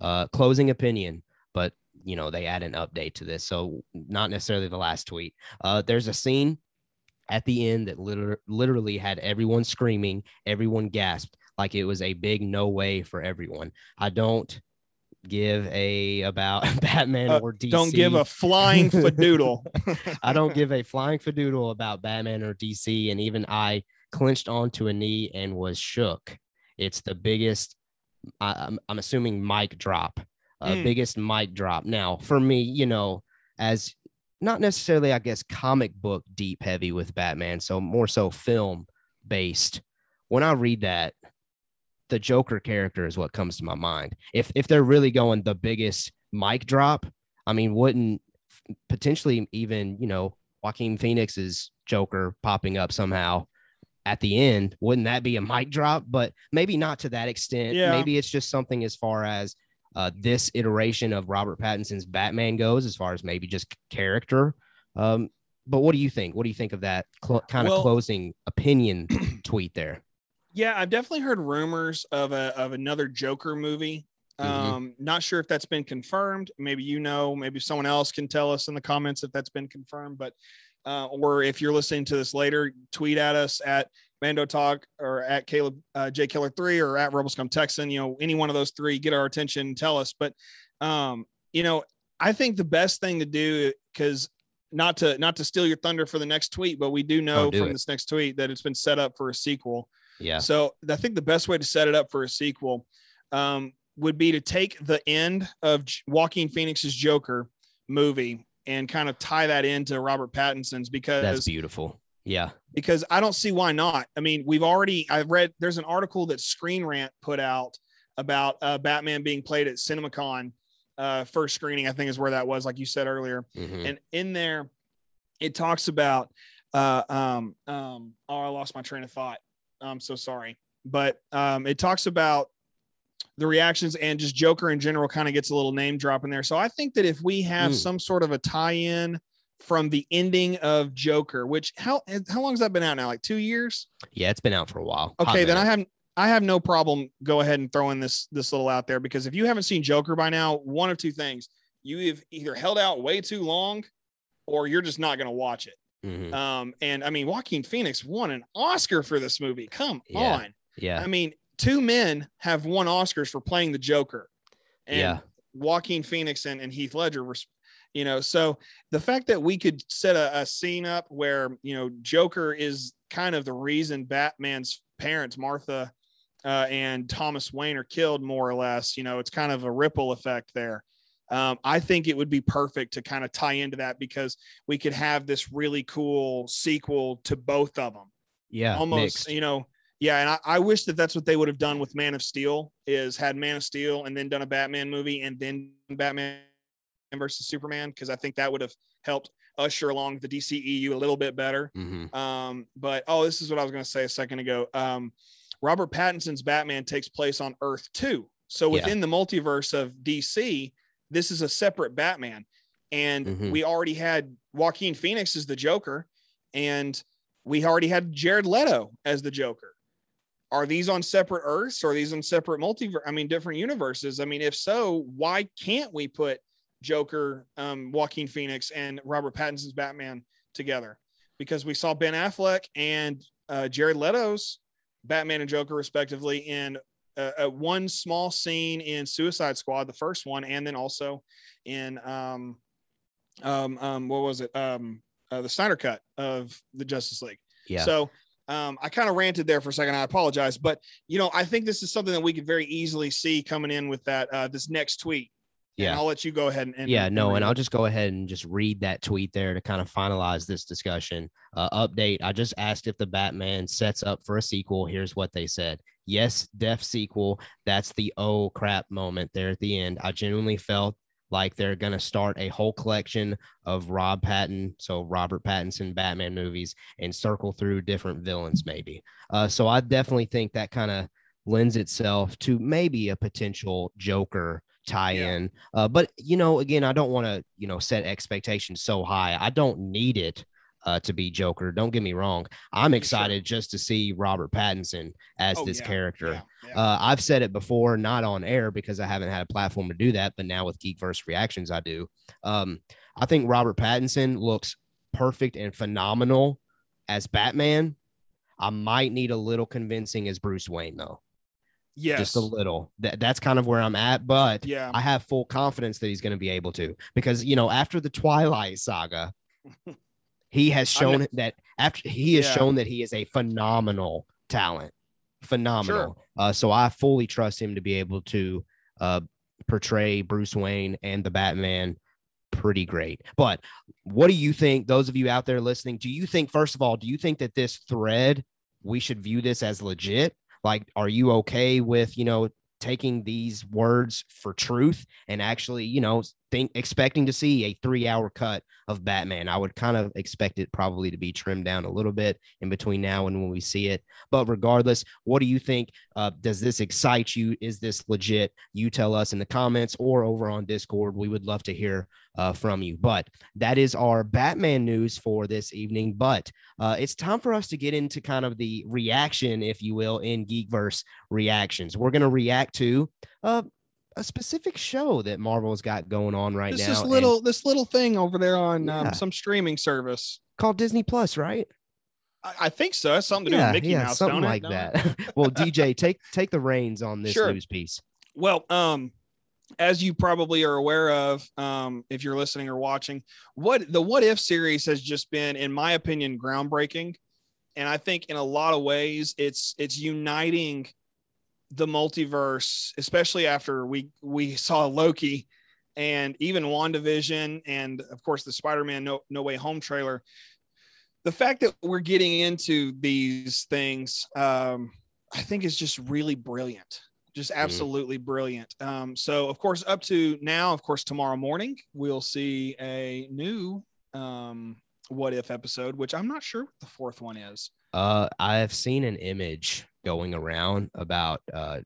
Uh, closing opinion, but you know they add an update to this, so not necessarily the last tweet. Uh, there's a scene at the end that liter- literally had everyone screaming, everyone gasped like it was a big no way for everyone. I don't give a about Batman Uh, or DC. Don't give a flying fadoodle. I don't give a flying fadoodle about Batman or DC, and even I clenched onto a knee and was shook. It's the biggest, I, I'm, I'm assuming, mic drop, uh, Mm. biggest mic drop. Now, for me, you know, as not necessarily, I guess, comic book deep heavy with Batman, so more so film based. When I read that, the Joker character is what comes to my mind. If if they're really going the biggest mic drop, I mean, wouldn't potentially even you know Joaquin Phoenix's Joker popping up somehow at the end? Wouldn't that be a mic drop? But maybe not to that extent. Yeah. Maybe it's just something as far as uh, this iteration of Robert Pattinson's Batman goes, as far as maybe just character. Um, but what do you think? What do you think of that cl- kind of Well- closing opinion tweet there? Yeah, I've definitely heard rumors of a of another Joker movie. Mhm. Um, not sure if that's been confirmed. Maybe you know, maybe someone else can tell us in the comments if that's been confirmed. But uh, or if you're listening to this later, tweet at us at Mando Talk or at Caleb uh, J Killer three or at Rebel Scum Texan. You know, any one of those three, get our attention and tell us. But um, you know, I think the best thing to do because not to not to steal your thunder for the next tweet, but we do know do from it. this next tweet that it's been set up for a sequel. Yeah. So I think the best way to set it up for a sequel um, would be to take the end of Joaquin Phoenix's Joker movie and kind of tie that into Robert Pattinson's because That's beautiful. Yeah. because I don't see why not. I mean, we've already I read there's an article that Screen Rant put out about uh, Batman being played at CinemaCon uh, first screening. I think is where that was, like you said earlier Mhm. and in there it talks about uh um um oh i lost my train of thought i'm so sorry. But um it talks about the reactions and just joker in general kind of gets a little name drop in there. So i think that if we have Mm. some sort of a tie-in from the ending of joker which how how long has that been out now? Like two years? Yeah. It's been out for a while. Hot okay then i have i have no problem. Go ahead and throwing this this little out there because if you haven't seen joker by now one of two things. You have either held out way too long or you're just not going to watch it Mhm. um and i mean joaquin phoenix won an oscar for this movie come Yeah. on Yeah. i mean two men have won oscars for playing the joker and Yeah. joaquin phoenix and, and heath ledger were you know so the fact that we could set a, a scene up where you know joker is kind of the reason batman's parents martha uh, and thomas wayne are killed more or less you know it's kind of a ripple effect there um, i think it would be perfect to kind of tie into that because we could have this really cool sequel to both of them Yeah. almost mixed. you know yeah and I, I wish that that's what they would have done with man of steel is had man of steel and then done a batman movie and then batman versus superman because i think that would have helped usher along the dceu a little bit better Mhm. um but oh this is what i was going to say a second ago um robert pattinson's batman takes place on earth 2 so Yeah. within the multiverse of dc this is a separate batman. And Mhm. we already had joaquin phoenix as the joker and we already had jared leto as the joker. Are these on separate earths? Or are these on separate multiverse i mean different universes? I mean if so why can't we put joker um, joaquin phoenix and robert pattinson's batman together? Because we saw ben affleck and uh, jared leto's batman and joker respectively in uh, one small scene in suicide squad the first one and then also in um, um, um, what was it um, uh, the snyder cut of the justice league Yeah. so um, I kind of ranted there for a second. I apologize, but you know, I think this is something that we could very easily see coming in with that uh, this next tweet. Yeah, and I'll let you go ahead and, and yeah, no, and I'll just go ahead and just read that tweet there to kind of finalize this discussion. Uh, update: I just asked if the Batman sets up for a sequel. Here's what they said: Yes, def sequel. That's the oh crap moment there at the end. I genuinely felt like they're going to start a whole collection of Rob Patton, so Robert Pattinson Batman movies, and circle through different villains, maybe. Uh, so I definitely think that kind of lends itself to maybe a potential Joker tie-in. Yeah. Uh, but you know, again, I don't want to you know set expectations so high. I don't need it uh, to be Joker. Don't get me wrong. I'm excited sure. just to see Robert Pattinson as oh, this yeah, character. Yeah, yeah. Uh, I've said it before, not on air because I haven't had a platform to do that, but now with Geekverse reactions, I do. Um, I think Robert Pattinson looks perfect and phenomenal as Batman. I might need a little convincing as Bruce Wayne, though. Yes. Just a little. That, that's kind of where I'm at. But yeah, I have full confidence that he's going to be able to because, you know, after the Twilight saga, He has shown that after he has yeah. shown that he is a phenomenal talent, phenomenal. Sure. Uh, so I fully trust him to be able to uh, portray Bruce Wayne and the Batman pretty great. But what do you think, those of you out there listening? Do you think, first of all, do you think that this thread we should view this as legit? Like, are you okay with you know taking these words for truth and actually, you know, think expecting to see a three hour cut of Batman. I would kind of expect it probably to be trimmed down a little bit in between now and when we see it. But regardless, what do you think? Uh, does this excite you? Is this legit? You tell us in the comments or over on Discord. We would love to hear uh, from you. But that is our Batman news for this evening. But uh, it's time for us to get into kind of the reaction, if you will, in Geekverse reactions. We're going to react to uh, a specific show that Marvel's got going on right this now. This little and, this little thing over there on um, yeah. um, some streaming service called Disney Plus, right? I, I think so. It's something to yeah, do with Mickey yeah, Mouse, something like that. well, DJ, take take the reins on this sure. news piece. Well, um, as you probably are aware of, um, if you're listening or watching, what the What If series has just been, in my opinion, groundbreaking, and I think in a lot of ways, it's it's uniting the multiverse, especially after we we saw Loki and even WandaVision and of course the Spider-Man No, no Way Home trailer. The fact that we're getting into these things, um, I think is just really brilliant just mm-hmm. absolutely mm. brilliant. Um, so, of course, up to now, of course, tomorrow morning we'll see a new um, what if episode, which I'm not sure what the fourth one is. Uh, I have seen an image going around about uh,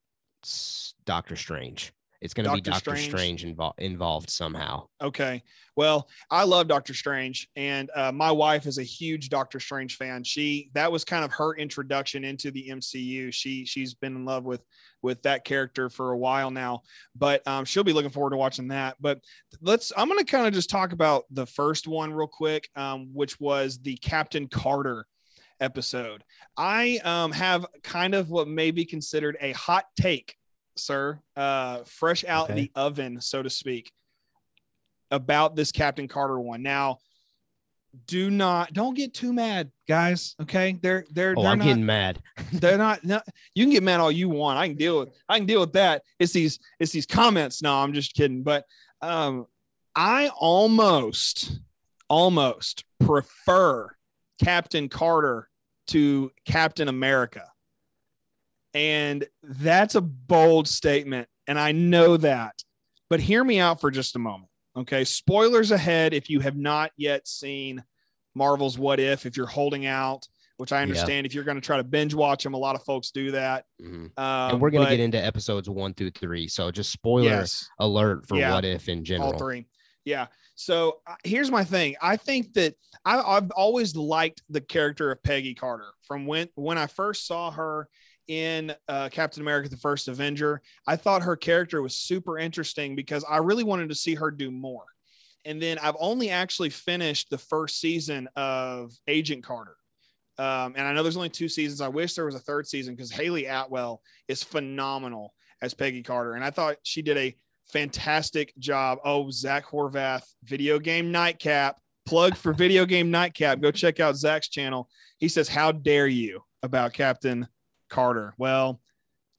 Doctor Strange. It's going to be Doctor Strange, Strange invo- involved somehow. Okay. Well, I love Doctor Strange, and uh, my wife is a huge Doctor Strange fan. She that was kind of her introduction into the MCU. She she's been in love with with that character for a while now, but um, she'll be looking forward to watching that. But let's I'm going to kind of just talk about the first one real quick, um, which was the Captain Carter episode. I um, have kind of what may be considered a hot take sir, uh, fresh out okay. the oven, so to speak, about this Captain Carter one. Now, do not don't get too mad, guys. Okay, they're they're. Oh, they're I'm not, getting mad. they're not, not. You can get mad all you want. I can deal with. I can deal with that. It's these. It's these comments. No, I'm just kidding. But um, I almost, almost prefer Captain Carter to Captain America. And that's a bold statement. And I know that. But hear me out for just a moment. Okay. Spoilers ahead if you have not yet seen Marvel's What If, if you're holding out, which I understand yeah. if you're going to try to binge watch them, a lot of folks do that. Mm-hmm. Um, and we're going to get into episodes one through three. So just spoiler yes. alert for yeah, What If in general. All three. Yeah. So uh, here's my thing. I think that I, I've always liked the character of Peggy Carter from when when I first saw her in uh, Captain America: The First Avenger. I thought her character was super interesting because I really wanted to see her do more. And then I've only actually finished the first season of Agent Carter. Um, and I know there's only two seasons. I wish there was a third season because Hayley Atwell is phenomenal as Peggy Carter. And I thought she did a fantastic job. Oh, Zach Horvath, video game nightcap. Plug for video game nightcap. Go check out Zach's channel. He says, How dare you? about Captain Carter. Well,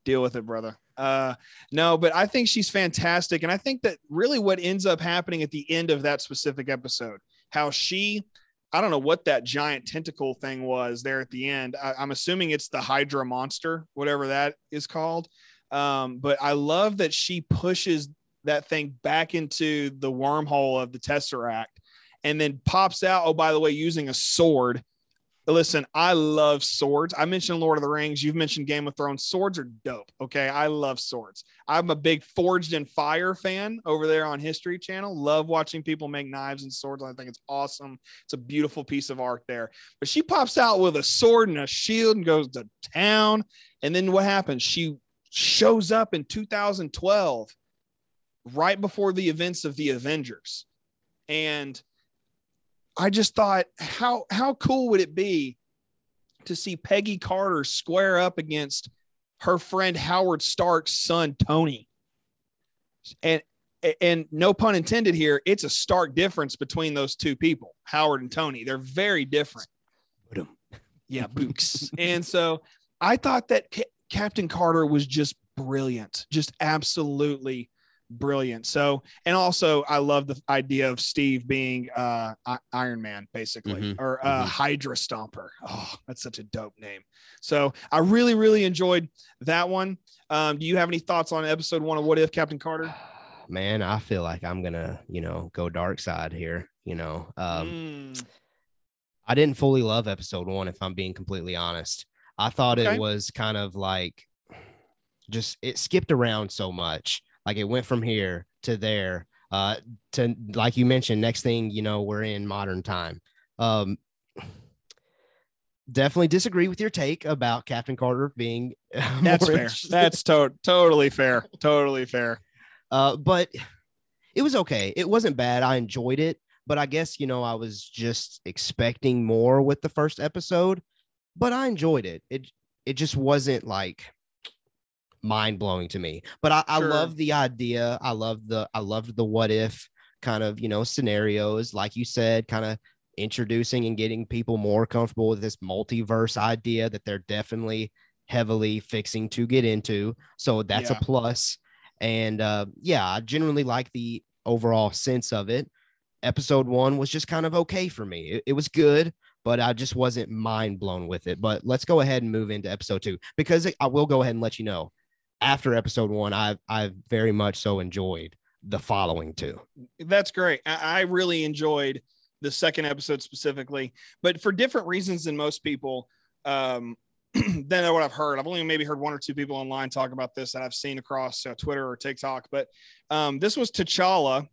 deal with it, brother. Uh, no, but I think she's fantastic. And I think that really what ends up happening at the end of that specific episode, how she, I don't know what that giant tentacle thing was there at the end. I, am assuming it's the Hydra monster, whatever that is called. Um, but I love that she pushes that thing back into the wormhole of the Tesseract and then pops out. Oh, by the way, using a sword Listen, I love swords. I mentioned Lord of the Rings. You've mentioned Game of Thrones. Swords are dope. Okay. I love swords. I'm a big Forged in Fire fan over there on History Channel. Love watching people make knives and swords. I think it's awesome. It's a beautiful piece of art there. But she pops out with a sword and a shield and goes to town. And then what happens? She shows up in 2012, right before the events of the Avengers. And I just thought, how how cool would it be to see Peggy Carter square up against her friend Howard Stark's son Tony? And and no pun intended here, it's a stark difference between those two people, Howard and Tony. They're very different. Yeah, books. and so I thought that C- Captain Carter was just brilliant, just absolutely brilliant. So, and also I love the idea of Steve being uh, Iron Man, basically, mm-hmm. or uh, mm-hmm. Hydra Stomper. Oh, that's such a dope name. So I really, really enjoyed that one. Um, do you have any thoughts on episode one of What If Captain Carter? Man, I feel like I'm gonna, you know, go dark side here. You know, um, mm. I didn't fully love episode one, if I'm being completely honest. I thought okay. it was kind of like just it skipped around so much like it went from here to there. Uh, to like you mentioned, next thing you know, we're in modern time. Um, definitely disagree with your take about Captain Carter being. That's fair. That's to- totally fair. Totally fair. Uh, but it was okay. It wasn't bad. I enjoyed it, but I guess you know I was just expecting more with the first episode. But I enjoyed it. It it just wasn't like mind blowing to me. But I, sure. I love the idea. I love the I loved the what if kind of you know scenarios, like you said, kind of introducing and getting people more comfortable with this multiverse idea that they're definitely heavily fixing to get into. So that's yeah. a plus. And uh, yeah, I generally like the overall sense of it. Episode one was just kind of okay for me. It, it was good, but I just wasn't mind blown with it. But let's go ahead and move into episode two because I will go ahead and let you know after episode one, I've I've very much so enjoyed the following two. That's great. I, I really enjoyed the second episode specifically, but for different reasons than most people. Um, than what I've heard. I've only maybe heard one or two people online talk about this that I've seen across uh, Twitter or TikTok. But um, this was T'Challa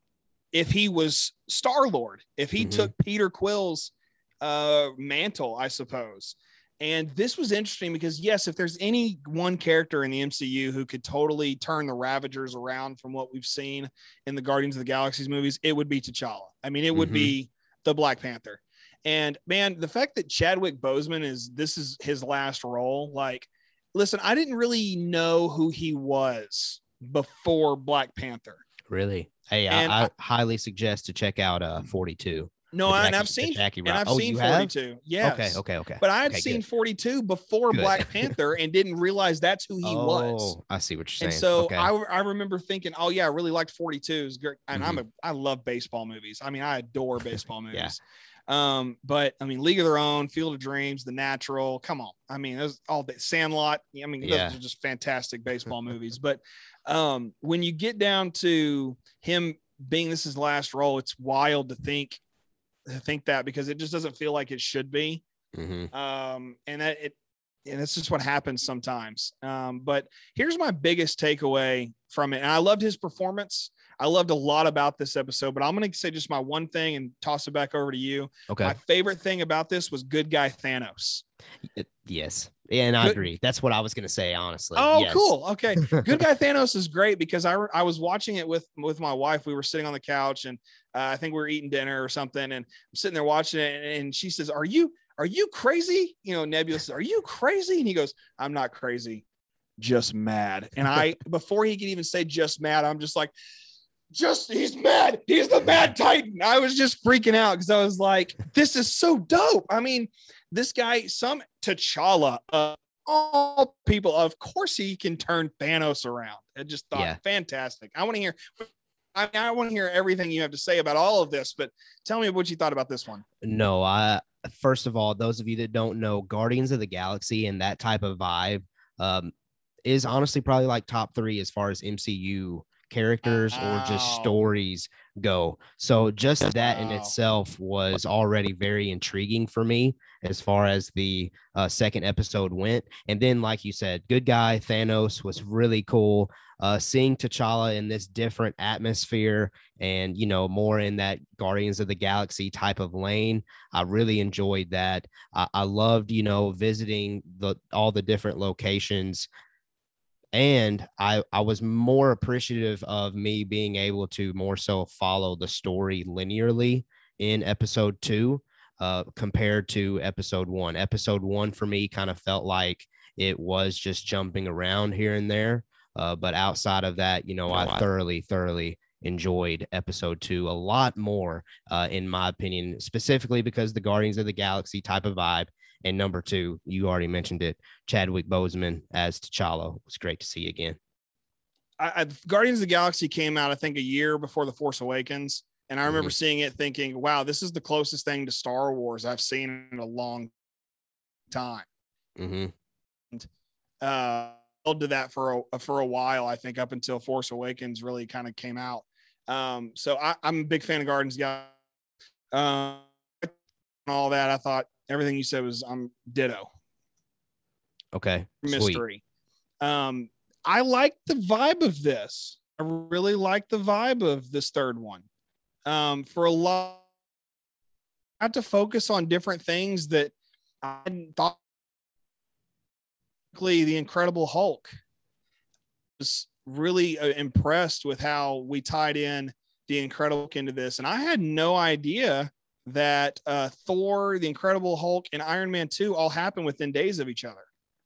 if he was Star Lord, if he mm-hmm. took Peter Quill's uh, mantle, I suppose. And this was interesting because, yes, if there's any one character in the MCU who could totally turn the Ravagers around from what we've seen in the Guardians of the Galaxies movies, it would be T'Challa. I mean, it would mm-hmm. be the Black Panther. And man, the fact that Chadwick Boseman is this is his last role, like, listen, I didn't really know who he was before Black Panther. Really? Hey, I, I, highly suggest to check out uh 42. No, Jackie, and I've seen Jackie and I've oh, seen 42. Have? Yes. Okay, okay, okay. But I had okay, seen good. 42 before good. Black Panther and didn't realize that's who he oh, was. I see what you're saying. And so okay. I, I remember thinking, oh yeah, I really liked 42. great. And mm-hmm. I'm a I love baseball movies. I mean, I adore baseball movies. yeah. Um, but I mean, League of Their Own, Field of Dreams, The Natural. Come on, I mean, those all the Sandlot. I mean, those yeah. are just fantastic baseball movies. But um, when you get down to him being this his last role, it's wild to think think that because it just doesn't feel like it should be. Mm-hmm. Um, and that it, and that's just what happens sometimes. Um, but here's my biggest takeaway from it. And I loved his performance. I loved a lot about this episode, but I'm going to say just my one thing and toss it back over to you. Okay. My favorite thing about this was good guy Thanos. Yes. And I good. agree. That's what I was going to say, honestly. Oh, yes. cool. Okay. Good guy Thanos is great because I, I was watching it with, with my wife. We were sitting on the couch and uh, I think we are eating dinner or something. And I'm sitting there watching it. And she says, Are you, are you crazy? You know, Nebula says, Are you crazy? And he goes, I'm not crazy, just mad. And I, before he could even say just mad, I'm just like, just he's mad. He's the mad titan. I was just freaking out because I was like, this is so dope. I mean, This guy, some T'Challa, uh, all people, of course he can turn Thanos around. I just thought yeah. fantastic. I want to hear. I, mean, I want to hear everything you have to say about all of this, but tell me what you thought about this one. No, I first of all, those of you that don't know, Guardians of the Galaxy and that type of vibe um, is honestly probably like top three as far as MCU characters wow. or just stories go. So just that wow. in itself was already very intriguing for me as far as the uh, second episode went. And then, like you said, good guy Thanos was really cool. Uh, seeing T'Challa in this different atmosphere and you know more in that Guardians of the Galaxy type of lane, I really enjoyed that. I, I loved you know visiting the all the different locations and I I was more appreciative of me being able to more so follow the story linearly in episode two uh, compared to episode one. Episode one for me kind of felt like it was just jumping around here and there, uh, but outside of that, you know, I thoroughly thoroughly enjoyed episode two a lot more, uh, in my opinion, specifically because the Guardians of the Galaxy type of vibe and number two, you already mentioned it, Chadwick Boseman as T'Challa was great to see again. I, I, Guardians of the Galaxy came out, I think, a year before The Force Awakens. And I remember mm-hmm. seeing it thinking, wow, this is the closest thing to Star Wars I've seen in a long time. Mm-hmm. And, uh, held to that for a, for a while, I think, up until Force Awakens really kind of came out. Um, so I, am a big fan of Guardians Yeah. Uh, all that. I thought everything you said was I'm um, ditto. Okay. Mystery. Sweet. Um, I like the vibe of this. I really like the vibe of this third one. Um, for a lot, I had to focus on different things that I thought. The Incredible Hulk was really uh, impressed with how we tied in the Incredible Hulk into this, and I had no idea that uh, Thor, the Incredible Hulk, and Iron Man 2 all happened within days of each other.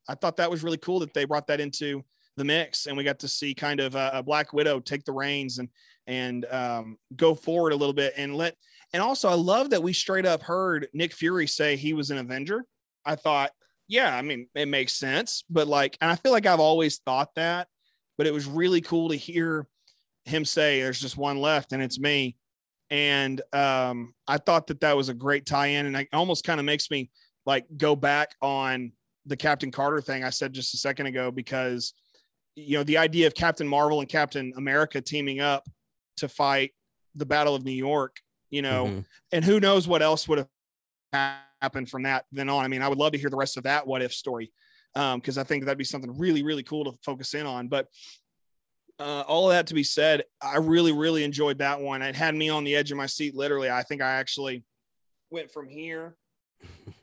I thought that was really cool that they brought that into the mix and we got to see kind of a, a Black Widow take the reins and and um, go forward a little bit and let and also I love that we straight up heard Nick Fury say he was an Avenger. I thought, yeah, I mean it makes sense, but like, and I feel like I've always thought that, but it was really cool to hear him say, "There's just one left, and it's me." and um, I thought that that was a great tie-in, and it almost kind of makes me like go back on the Captain Carter thing I said just a second ago because you know the idea of Captain Marvel and Captain America teaming up to fight the Battle of New York, you know, mm-hmm. and who knows what else would have happened from that then on. I mean, I would love to hear the rest of that what if story because um, I think that'd be something really really cool to focus in on. But uh, all of that to be said, I really, really enjoyed that one. It had me on the edge of my seat. Literally, I think I actually went from here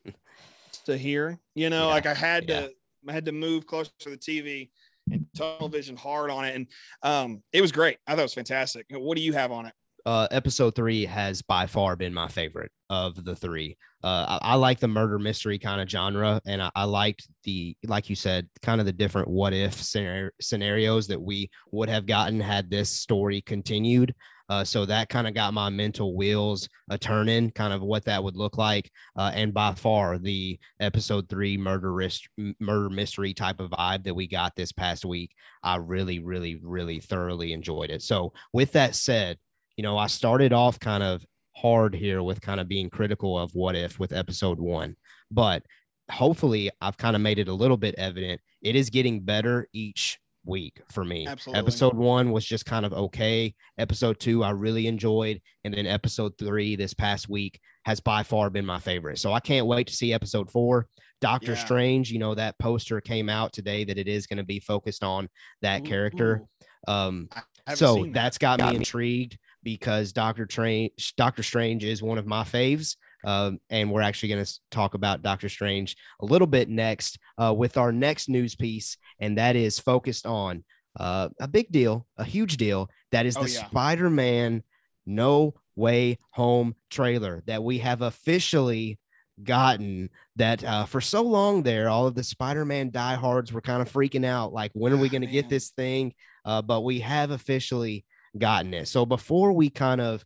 to here. You know, yeah, like I had yeah. to, I had to move closer to the TV and television hard on it, and um, it was great. I thought it was fantastic. What do you have on it? Uh, episode three has by far been my favorite of the three. Uh, I, I, like the murder mystery kind of genre, and I, I liked the, like you said, kind of the different what if scenarios that we would have gotten had this story continued. Uh, so that kind of got my mental wheels a turning, kind of what that would look like. Uh, and by far, the episode three murder risk, murder mystery type of vibe that we got this past week, I really, really, really thoroughly enjoyed it. So with that said, you know, I started off kind of hard here with kind of being critical of what if with episode one, but hopefully I've kind of made it a little bit evident. It is getting better each week for me. Absolutely. Episode one was just kind of okay. Episode two, I really enjoyed. And then episode three this past week has by far been my favorite. So I can't wait to see episode four. Doctor yeah. Strange, you know, that poster came out today that it is going to be focused on that ooh, character. Um, so that's got, got me intrigued because Doctor Strange, Doctor Strange is one of my faves. Um, and we're actually going to talk about Doctor Strange a little bit next uh, with our next news piece, and that is focused on uh, a big deal, a huge deal. That is oh, the yeah. Spider Man No Way Home trailer that we have officially gotten that uh, for so long there all of the spider-man diehards were kind of freaking out like when are we going to get this thing uh, but we have officially gotten it. So before we kind of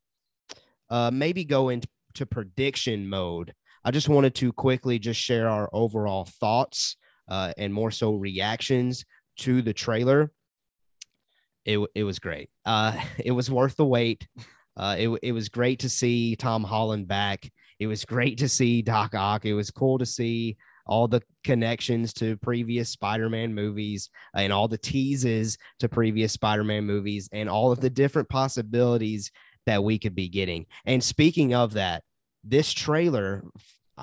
uh, maybe go into prediction mode, I just wanted to quickly just share our overall thoughts uh, and more so reactions to the trailer. It, it was great. Uh, it was worth the wait. Uh, it, it was great to see Tom Holland back. It was great to see Doc Ock. It was cool to see all the connections to previous Spider-Man movies and all the teases to previous Spider-Man movies and all of the different possibilities that we could be getting. And speaking of that, this trailer,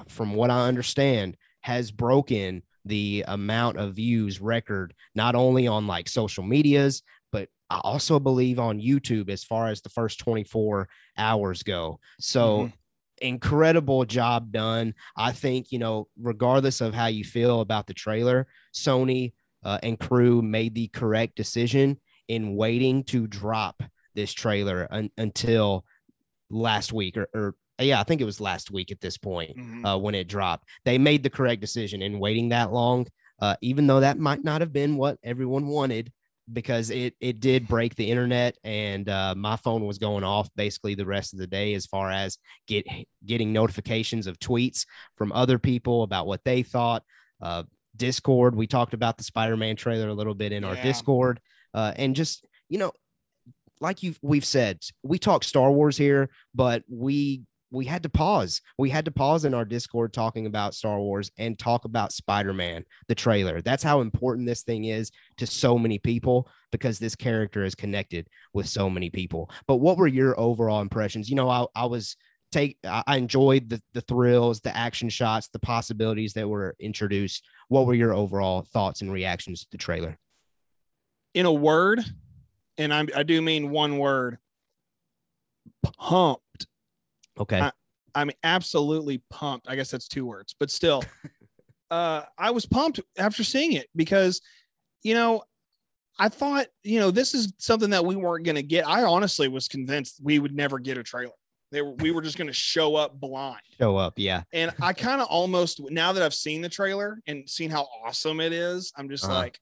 from what I understand, has broken the amount of views record not only on like social medias but i also believe on youtube as far as the first 24 hours go so mm-hmm. Incredible job done i think you know regardless of how you feel about the trailer sony uh, and crew made the correct decision in waiting to drop this trailer un- until last week or, or yeah, I think it was last week at this point mm-hmm. uh, when it dropped. They made the correct decision in waiting that long, uh, even though that might not have been what everyone wanted because it it did break the internet and uh, my phone was going off basically the rest of the day as far as get getting notifications of tweets from other people about what they thought. Uh, Discord, we talked about the Spider-Man trailer a little bit in yeah. our Discord, uh, and just you know, like you we've said, we talk Star Wars here, but we we had to pause. We had to pause in our Discord talking about Star Wars and talk about Spider Man, the trailer. That's how important this thing is to so many people because this character is connected with so many people. But what were your overall impressions? You know, I, I was take I enjoyed the the thrills, the action shots, the possibilities that were introduced. What were your overall thoughts and reactions to the trailer? In a word, and I, I do mean one word, pumped Okay. I, I'm absolutely pumped. I guess that's two words, but still, uh, I was pumped after seeing it because, you know, I thought, you know, this is something that we weren't going to get. I honestly was convinced we would never get a trailer. They were, we were just going to show up blind. Show up, yeah. And I kind of almost now that I've seen the trailer and seen how awesome it is, I'm just uh-huh. like,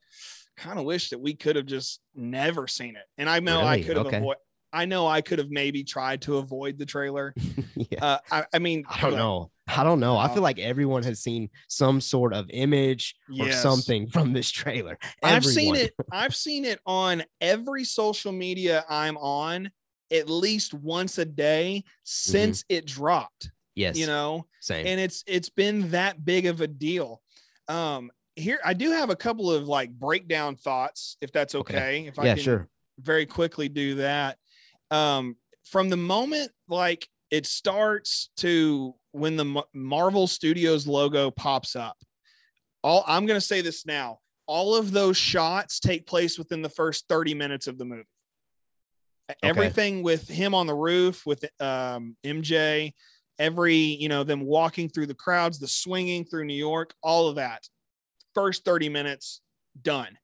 kind of wish that we could have just never seen it. And I know really? I could have okay. avoided. I know I could have maybe tried to avoid the trailer. yeah. Uh, I, I, mean, I don't like, know. I don't know. I feel like everyone has seen some sort of image yes. or something from this trailer. Everyone. I've seen it. I've seen it on every social media I'm on at least once a day since mm-hmm. it dropped. Yes. You know, same. And it's it's been that big of a deal. Um, here I do have a couple of like breakdown thoughts, if that's okay. okay. If I yeah, can sure. very quickly do that um, from the moment like it starts to when the Marvel Studios logo pops up. All I'm going to say this now. All of those shots take place within the first 30 minutes of the movie. Okay. Everything with him on the roof with um, MJ, every, you know, them walking through the crowds, the swinging through New York, all of that. First 30 minutes done.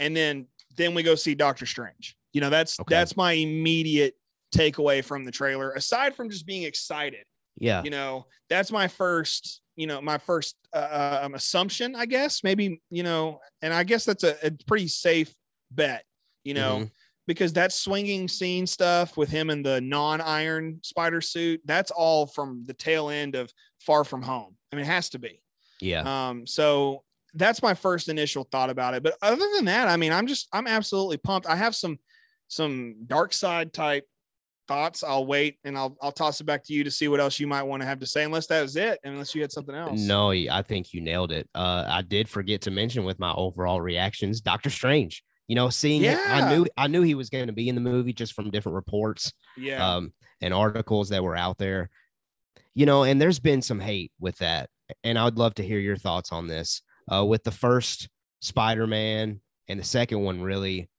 And then then we go see Doctor Strange. You know, that's okay. that's my immediate takeaway from the trailer. Aside from just being excited, yeah, you know, that's my first, you know, my first uh, uh, um, assumption, I guess. Maybe you know, and I guess that's a, a pretty safe bet, you know. Mm-hmm. Because that swinging scene stuff with him in the non-iron spider suit, that's all from the tail end of Far From Home. I mean, it has to be. Yeah. Um, so that's my first initial thought about it. But other than that, I mean, I'm just I'm absolutely pumped. I have some some dark side type thoughts. I'll wait and I'll I'll toss it back to you to see what else you might want to have to say. Unless that was it, unless you had something else. No, I think you nailed it. Uh, I did forget to mention with my overall reactions, Doctor Strange. You know, seeing yeah. it, I knew I knew he was going to be in the movie just from different reports, yeah, um, and articles that were out there. You know, and there's been some hate with that, and I would love to hear your thoughts on this. Uh, with the first Spider-Man and the second one, really,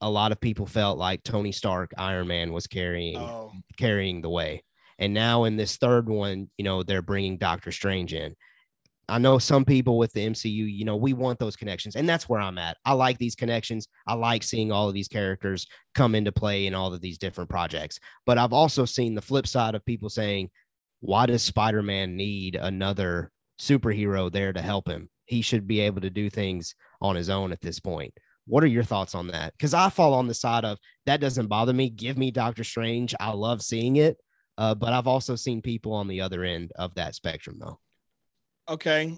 a lot of people felt like Tony Stark, Iron Man, was carrying oh. carrying the way. And now in this third one, you know, they're bringing Doctor Strange in. I know some people with the MCU, you know, we want those connections, and that's where I'm at. I like these connections. I like seeing all of these characters come into play in all of these different projects. But I've also seen the flip side of people saying, why does Spider Man need another superhero there to help him? He should be able to do things on his own at this point. What are your thoughts on that? Because I fall on the side of that doesn't bother me. Give me Doctor Strange. I love seeing it, Uh, but I've also seen people on the other end of that spectrum, though. Okay,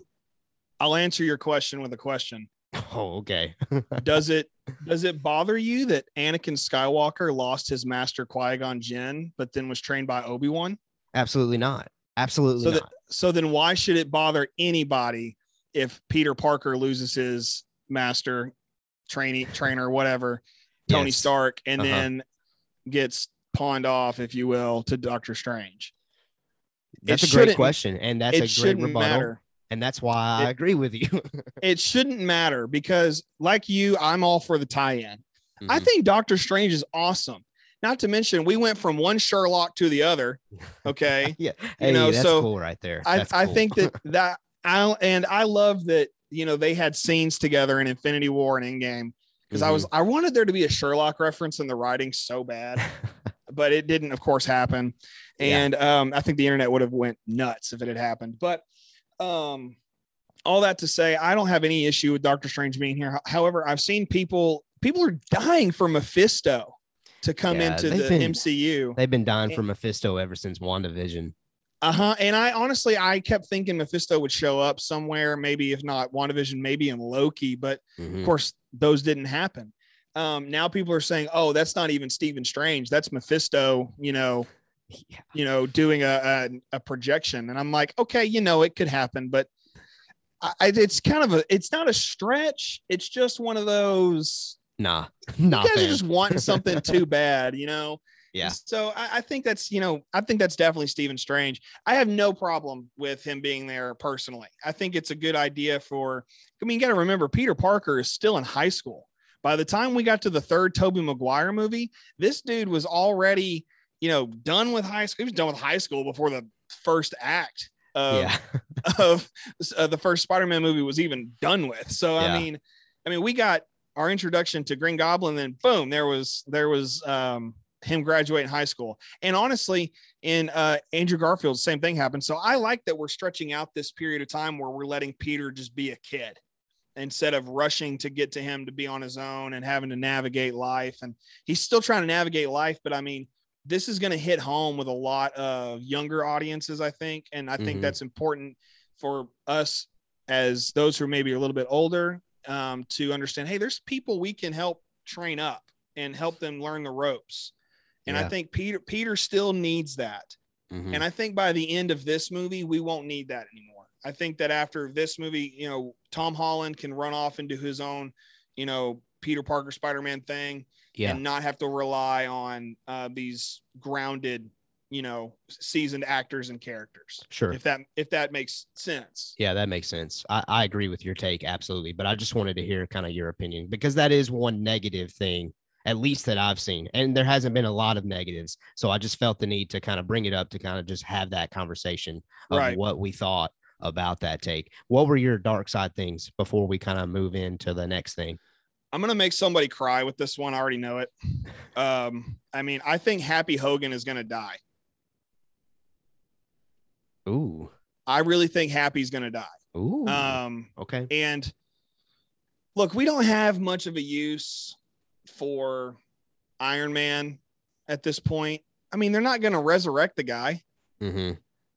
I'll answer your question with a question. Oh, okay. does it does it bother you that Anakin Skywalker lost his master Qui Gon Jinn, but then was trained by Obi Wan? Absolutely not. Absolutely so not. That, so then, why should it bother anybody if Peter Parker loses his master, trainee, trainer, whatever, Tony yes. Stark, and uh-huh. then gets pawned off, if you will, to Doctor Strange? That's it a great question, and that's a great rebuttal. Matter. And that's why I agree with you. it shouldn't matter because, like you, I'm all for the tie-in. Mm-hmm. I think Doctor Strange is awesome. Not to mention, we went from one Sherlock to the other. Okay. yeah. Hey, you know, that's so cool right there. That's I, cool. I think that that I and I love that you know they had scenes together in Infinity War and Endgame because mm-hmm. I was mm-hmm. I wanted there to be a Sherlock reference in the writing so bad, but it didn't, of course, happen. And yeah. um, I think the internet would have went nuts if it had happened. But um, all that to say, I don't have any issue with Doctor Strange being here. However, I've seen people people are dying for Mephisto to come yeah, into the been, MCU. They've been dying and, for Mephisto ever since WandaVision. Uh huh. And I honestly, I kept thinking Mephisto would show up somewhere, maybe if not WandaVision, maybe in Loki. But mm-hmm. of course, those didn't happen. Um, now people are saying, "Oh, that's not even Stephen Strange. That's Mephisto." You know, yeah. you know, doing a, a, a projection, and I'm like, okay, you know, it could happen, but I, it's kind of a, it's not a stretch. It's just one of those. Nah, nah. You guys are just wanting something too bad, you know. Yeah. So I, I, think that's you know I think that's definitely Stephen Strange. I have no problem with him being there personally. I think it's a good idea for. I mean, you got to remember Peter Parker is still in high school. By the time we got to the third Tobey Maguire movie, this dude was already you know, done with high school. He was done with high school before the first act of, yeah. of uh, the first Spider-Man movie was even done with. So yeah. I mean, I mean, we got our introduction to Green Goblin, then boom, there was there was um, him graduating high school. And honestly, in uh, Andrew Garfield, same thing happened. So I like that we're stretching out this period of time where we're letting Peter just be a kid instead of rushing to get to him to be on his own and having to navigate life. And he's still trying to navigate life, but I mean, this is going to hit home with a lot of younger audiences, I think. And I think mm-hmm. that's important for us as those who maybe are maybe a little bit older um, to understand hey, there's people we can help train up and help them learn the ropes. And yeah. I think Peter Peter still needs that. Mm-hmm. And I think by the end of this movie, we won't need that anymore. I think that after this movie, you know, Tom Holland can run off into his own, you know, Peter Parker Spider Man thing yeah. and not have to rely on uh, these grounded you know seasoned actors and characters sure if that if that makes sense yeah that makes sense I, I agree with your take absolutely but i just wanted to hear kind of your opinion because that is one negative thing at least that i've seen and there hasn't been a lot of negatives so i just felt the need to kind of bring it up to kind of just have that conversation of right. what we thought about that take what were your dark side things before we kind of move into the next thing I'm gonna make somebody cry with this one. I already know it. Um, I mean, I think Happy Hogan is gonna die. Ooh. I really think Happy's gonna die. Ooh. Um, okay. And look, we don't have much of a use for Iron Man at this point. I mean, they're not gonna resurrect the guy. Mm-hmm.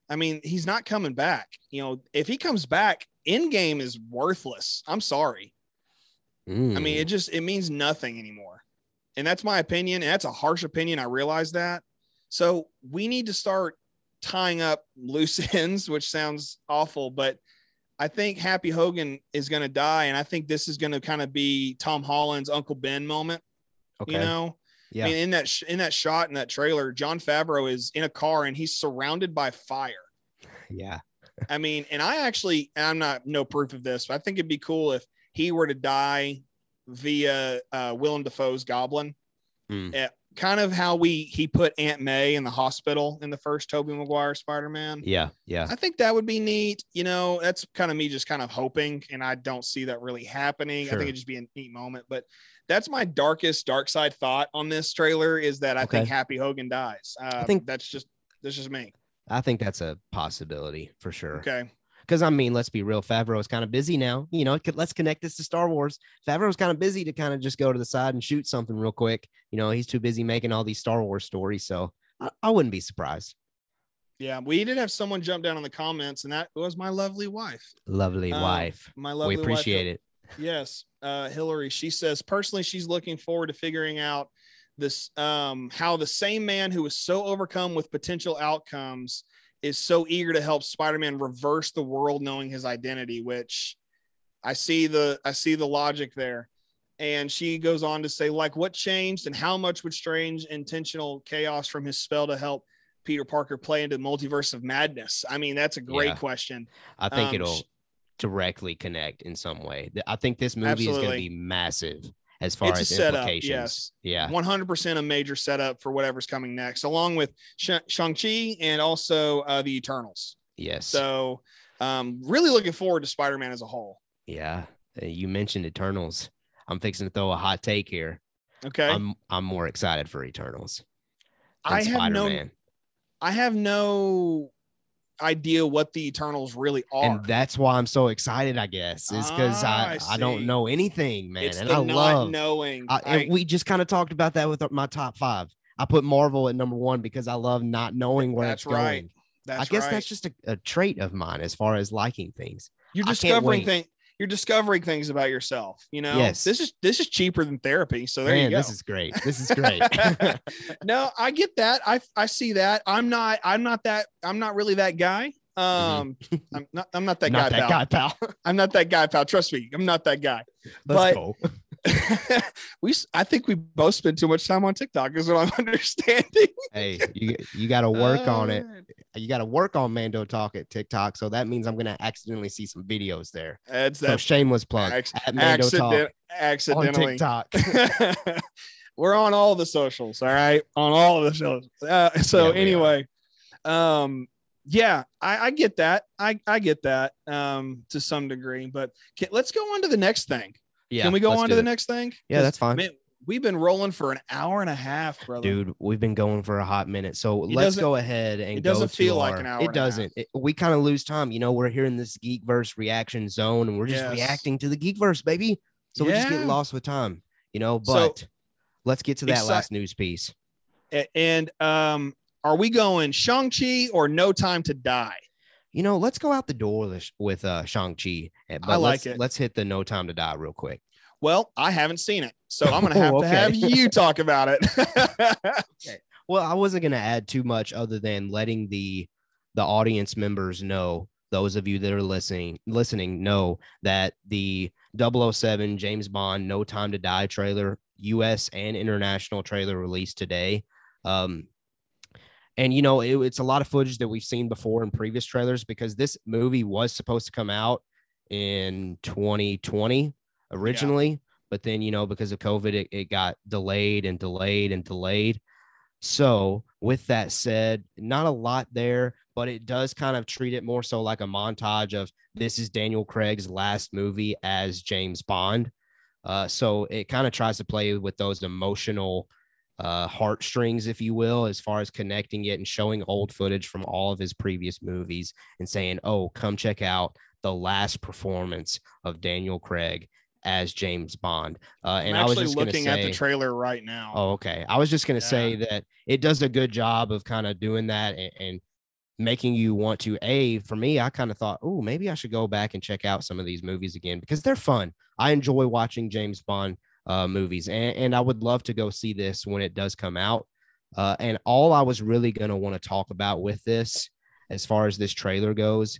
I mean, he's not coming back. You know, if he comes back, Endgame is worthless. I'm sorry. Mm. I mean, it mm. just it means nothing anymore. And that's my opinion. And that's a harsh opinion. I realize that. So we need to start tying up loose ends, which sounds awful, but I think Happy Hogan is going to die. And I think this is going to kind of be Tom Holland's Uncle Ben moment. Okay. You know, yeah. I mean, in that, sh- in that shot, in that trailer, Jon Favreau is in a car and he's surrounded by fire. Yeah. I mean, and I actually, I'm not no proof of this, but I think it'd be cool if he were to die via uh, Willem Dafoe's Goblin, mm. uh, kind of how we he put Aunt May in the hospital in the first Tobey Maguire Spider-Man. Yeah, yeah. I think that would be neat. You know, that's kind of me just kind of hoping, and I don't see that really happening. Sure. I think it'd just be a neat moment, but that's my darkest dark side thought on this trailer is that I okay. think Happy Hogan dies. Uh, I think that's just that's just me. I think that's a possibility for sure. Okay. Because I mean, let's be real, Favreau is kind of busy now. You know, let's connect this to Star Wars. Favreau's kind of busy to kind of just go to the side and shoot something real quick. You know, he's too busy making all these Star Wars stories. So I, I wouldn't be surprised. Yeah, we did have someone jump down in the comments, and that was my lovely wife. Lovely Um, wife. My lovely We appreciate it. Yes, uh, Hillary. She says personally, she's looking forward to figuring out this um, how the same man who was so overcome with potential outcomes is so eager to help Spider-Man reverse the world, knowing his identity. Which I see the I see the logic there. And she goes on to say, like, what changed and how much would strange intentional chaos from his spell to help Peter Parker play into the multiverse of madness? I mean, that's a great Yeah. question. I think Um, it'll directly connect in some way. I think this movie is going to be massive as far It's a as setup, implications. yes. Yeah. 100% a major setup for whatever's coming next, along with Sh- Shang-Chi and also uh, the Eternals. Yes. So, um, really looking forward to Spider-Man as a whole. yeah. Uh, You mentioned Eternals. I'm fixing to throw a hot take here. Okay. I'm I'm more excited for Eternals. than I have no, Spider-Man. I have no idea what the Eternals really are. and that's why I'm so excited. I guess is because Ah, I, I I don't know anything, man, it's and I love. knowing. I, I- and we just kind of talked about that with my top five. I put Marvel at number one because I love not knowing where That's it's right. going. that's I guess right. that's just a, a trait of mine as far as liking things. you're discovering things. You're discovering things about yourself. You know, Yes. this is this is cheaper than therapy. So there Man, you go. this is great. This is great. no, I get that. I I see that. I'm not. I'm not that. I'm not really that guy. Um, I'm not. I'm not that Mm-hmm. not guy, that pal. guy, pal. I'm not that guy, pal. Trust me, I'm not that guy. Let's But- go. we. I think we both spend too much time on TikTok. Is what I'm understanding. Hey, you you got to work on it. Uh, You got to work on Mando Talk at TikTok. So that means I'm gonna accidentally see some videos there. That's So that. shameless plug Acc- at Mando Talk Accident, on. TikTok. We're on all the socials, all right, on all of the socials. Uh, so Yeah, we are. anyway, um, yeah, I, I get that. I I get that um to some degree, but can, let's go on to the next thing. Yeah, Can we go on do to the it. next thing? Yeah, that's fine. Man, we've been rolling for an hour and a half, brother. Dude, we've been going for a hot minute. So It let's go ahead and it doesn't go to feel like our- an hour and a It doesn't. It- we kind of lose time. You know, we're here in this Geekverse reaction zone and we're just Yes. reacting to the Geekverse, baby. So we just get lost with time, you know. So- But let's get to that Exci- last news piece. And um, are we going Shang Chi or No Time to Die? You know, let's go out the door with, uh Shang-Chi. eh, But I like let's, it. Let's hit the no time to die real quick. Well, I haven't seen it, so I'm gonna Oh, have okay. to have you talk about it. okay. Well, I wasn't going to add too much other than letting the the audience members know, those of you that are listening listening know that the 007 James Bond No Time to Die trailer, US and international trailer released today. Um and you know, it, it's a lot of footage that we've seen before in previous trailers because this movie was supposed to come out in 2020 originally, but then you know, because of COVID, it, it got delayed and delayed and delayed. So, with that said, not a lot there, but it does kind of treat it more so like a montage of this is Daniel Craig's last movie as James Bond. Uh, so, it kind of tries to play with those emotional uh, heartstrings, if you will, as far as connecting it and showing old footage from all of his previous movies and saying, oh, come check out the last performance of Daniel Craig as James Bond. Uh, and I'm I was just looking at the trailer right now. Oh, okay. I was just gonna Yeah. say that it does a good job of kind of doing that and, and making you want to. A for me, I kind of thought, oh, maybe I should go back and check out some of these movies again because they're fun. I enjoy watching James Bond uh, movies, and, and I would love to go see this when it does come out. Uh, and all I was really gonna want to talk about with this, as far as this trailer goes,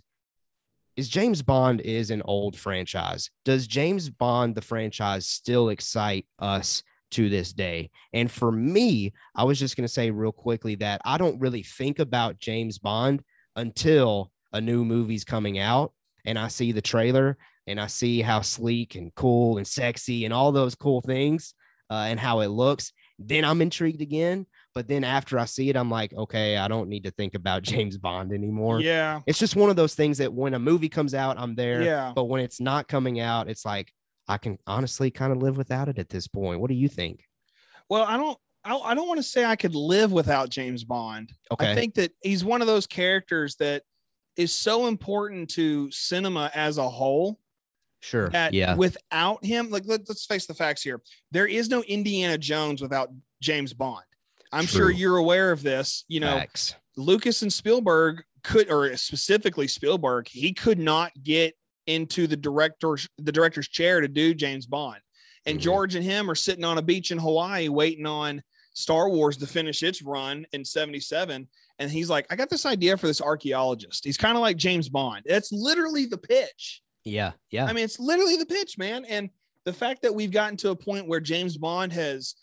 is James Bond is an old franchise. Does James Bond the franchise still excite us to this day? And for me, I was just going to say real quickly that I don't really think about James Bond until a new movie's coming out and I see the trailer and I see how sleek and cool and sexy and all those cool things uh, and how it looks. Then I'm intrigued again. But then after I see it, I'm like, okay, I don't need to think about James Bond anymore yeah, it's just one of those things that when a movie comes out, I'm there. yeah. But when it's not coming out, it's like I can honestly kind of live without it at this point. What do you think? Well, I don't. I, I don't want to say I could live without James Bond. Okay. I think that he's one of those characters that is so important to cinema as a whole sure. that Yeah. without him, like let, us face the facts here, there is no Indiana Jones without James Bond. I'm sure you're aware of this. You know, Facts. Lucas and Spielberg could, or specifically Spielberg, he could not get into the director's the director's chair to do James Bond. And mm-hmm. George and him are sitting on a beach in Hawaii waiting on Star Wars to finish its run in 77. And he's like, I got this idea for this archaeologist. He's kind of like James Bond. That's literally the pitch. Yeah. Yeah. I mean, it's literally the pitch, man. And the fact that we've gotten to a point where James Bond has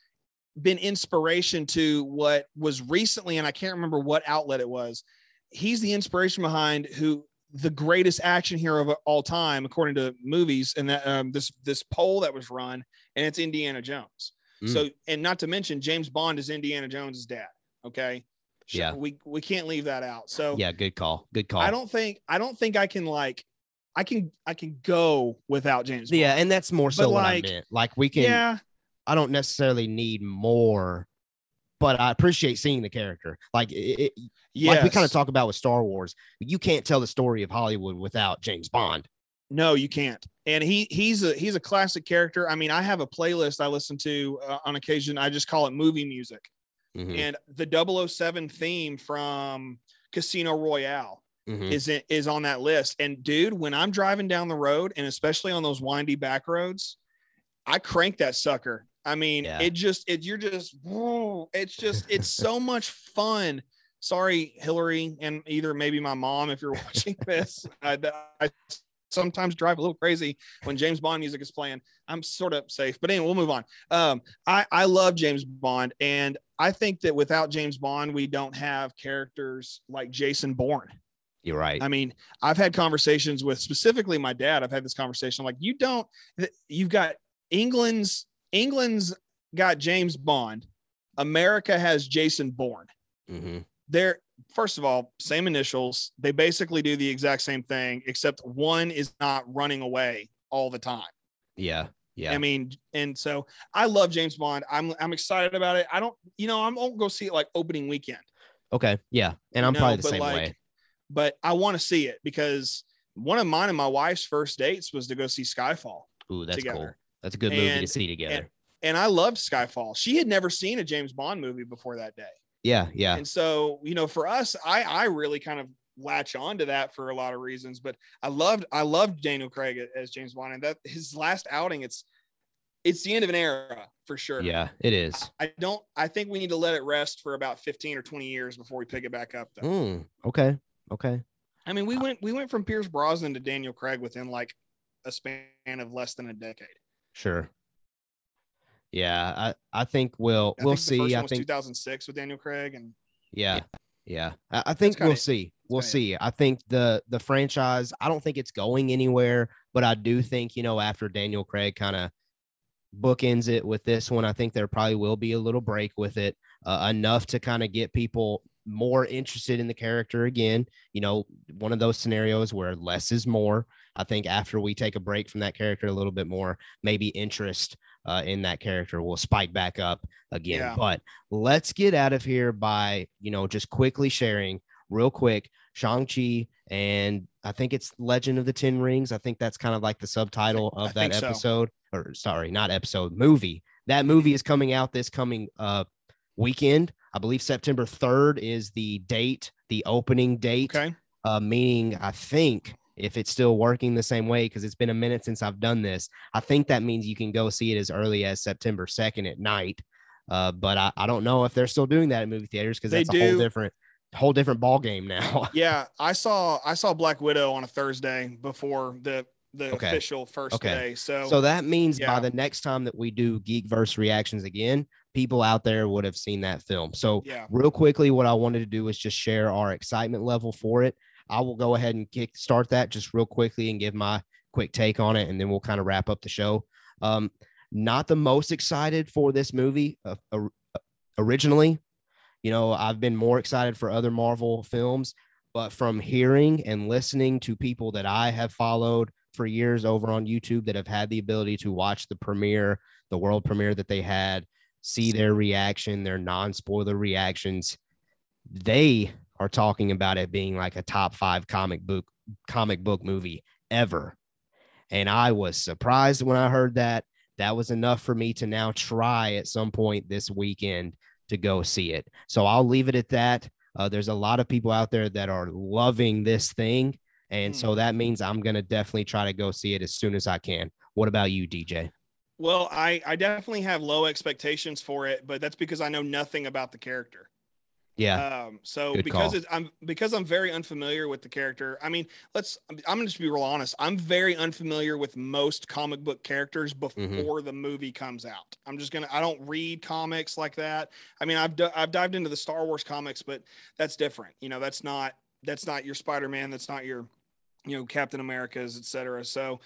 been inspiration to what was recently, and I can't remember what outlet it was. He's the inspiration behind who the greatest action hero of all time, according to movies, and that um, this this poll that was run, and it's Indiana Jones. Mm. So, and not to mention James Bond is Indiana Jones's dad. Okay. Yeah. We we can't leave that out. So yeah, good call. Good call. I don't think I don't think I can like I can I can go without James. Bond. Yeah, and that's more so but what like, I meant. Like we can. Yeah. I don't necessarily need more, but I appreciate seeing the character. Like it, yes. like we kind of talk about with Star Wars. You can't tell the story of Hollywood without James Bond. No, you can't. And he he's a he's a classic character. I mean, I have a playlist I listen to uh, on occasion. I just call it movie music. Mm-hmm. And the 007 theme from Casino Royale mm-hmm. is is on that list. And dude, when I'm driving down the road and especially on those windy back roads, I crank that sucker I mean, yeah. it just it you're just whoa, it's just it's so much fun. Sorry, Hillary, and either maybe my mom if you're watching this. I, I sometimes drive a little crazy when James Bond music is playing. I'm sort of safe, but anyway, we'll move on. Um, I I love James Bond, and I think that without James Bond, we don't have characters like Jason Bourne. You're right. I mean, I've had conversations with specifically my dad. I've had this conversation. I'm like, you don't. You've got England's England's got James Bond. America has Jason Bourne. Mm-hmm. They're first of all same initials. They basically do the exact same thing, except one is not running away all the time. Yeah. Yeah. I mean, and so I love James Bond. I'm I'm excited about it. I don't, you know, I'm gonna go see it like opening weekend. Okay. Yeah. And I'm probably the same like, way. But I want to see it because one of mine and my wife's first dates was to go see Skyfall. Ooh, that's together. cool. That's a good movie and, to see together. And, and I loved Skyfall. She had never seen a James Bond movie before that day. Yeah, yeah. And so, you know, for us, I I really kind of latch on to that for a lot of reasons. But I loved I loved Daniel Craig as James Bond, and that his last outing, it's it's the end of an era for sure. Yeah, it is. I don't. I think we need to let it rest for about fifteen or twenty years before we pick it back up. Though. Mm, okay. Okay. I mean, we went we went from Pierce Brosnan to Daniel Craig within like a span of less than a decade. Sure. Yeah, I, I think we'll I we'll think see. I think 2006 with Daniel Craig and yeah, yeah. I, I think we'll see. We'll see. I think the the franchise. I don't think it's going anywhere, but I do think you know after Daniel Craig kind of bookends it with this one, I think there probably will be a little break with it, uh, enough to kind of get people more interested in the character again. You know, one of those scenarios where less is more. I think after we take a break from that character a little bit more, maybe interest uh, in that character will spike back up again. Yeah. But let's get out of here by, you know, just quickly sharing real quick Shang-Chi and I think it's Legend of the Ten Rings. I think that's kind of like the subtitle of that episode so. or sorry, not episode, movie. That movie is coming out this coming uh weekend. I believe September 3rd is the date, the opening date. Okay. Uh, meaning I think if it's still working the same way because it's been a minute since I've done this. I think that means you can go see it as early as September 2nd at night. Uh, but I, I don't know if they're still doing that at movie theaters because that's do. a whole different whole different ball game now. yeah, I saw I saw Black Widow on a Thursday before the the okay. official first okay. day. So so that means yeah. by the next time that we do Geekverse reactions again, people out there would have seen that film. So yeah. real quickly, what I wanted to do is just share our excitement level for it. I will go ahead and kick start that just real quickly and give my quick take on it, and then we'll kind of wrap up the show. Um, not the most excited for this movie uh, uh, originally. You know, I've been more excited for other Marvel films, but from hearing and listening to people that I have followed for years over on YouTube that have had the ability to watch the premiere, the world premiere that they had, see their reaction, their non spoiler reactions, they are talking about it being like a top five comic book comic book movie ever. And I was surprised when I heard that. That was enough for me to now try at some point this weekend to go see it. So I'll leave it at that. Uh, there's a lot of people out there that are loving this thing. And so Hmm. that means I'm going to definitely try to go see it as soon as I can. What about you, DJ? Well, I, I definitely have low expectations for it, but that's because I know nothing about the character. Yeah. Um, so Good because it's, I'm because I'm very unfamiliar with the character. I mean, let's. I'm gonna just be real honest. I'm very unfamiliar with most comic book characters Mm-hmm. before the movie comes out. I'm just gonna. I don't read comics like that. I mean, I've d- I've dived into the Star Wars comics, but that's different. You know, that's not that's not your Spider Man. That's not your, you know, Captain America's, etc. So.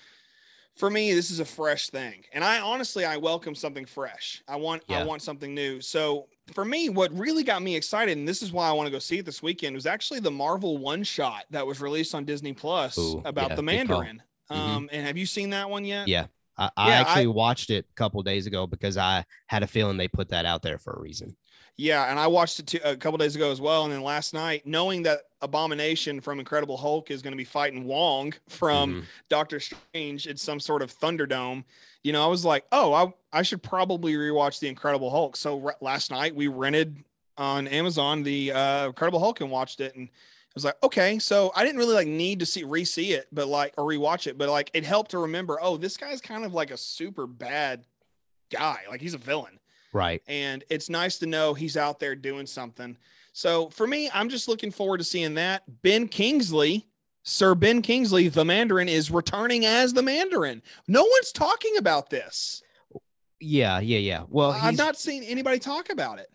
For me, this is a fresh thing, and I honestly I welcome something fresh. I want I want something new. So for me, what really got me excited, and this is why I want to go see it this weekend, was actually the Marvel one shot that was released on Disney Plus Ooh, about yeah, the. Mandarin. Mhm. Um, and have you seen that one yet? Yeah. I, I Yeah, I- actually watched it a couple days ago because I had a feeling they put that out there for a reason. Yeah, and I watched it too, a couple days ago as well. And then last night, knowing that Abomination from Incredible Hulk is going to be fighting Wong from Mhm. Doctor Strange in some sort of Thunderdome, you know, I was like, oh, I, I should probably rewatch the Incredible Hulk. So re- last night we rented on Amazon the uh, Incredible Hulk and watched it, and I was like, okay, so I didn't really like need to see re-see it, but like or rewatch it, but like it helped to remember, oh, this guy's kind of like a super bad guy, like he's a villain Right. and it's nice to know he's out there doing something. So for me, I'm just looking forward to seeing that. Ben Kingsley, Sir Ben Kingsley, the Mandarin, is returning as the Mandarin. No one's talking about this. Yeah. Yeah. Yeah. Well, I've not seen anybody talk about it.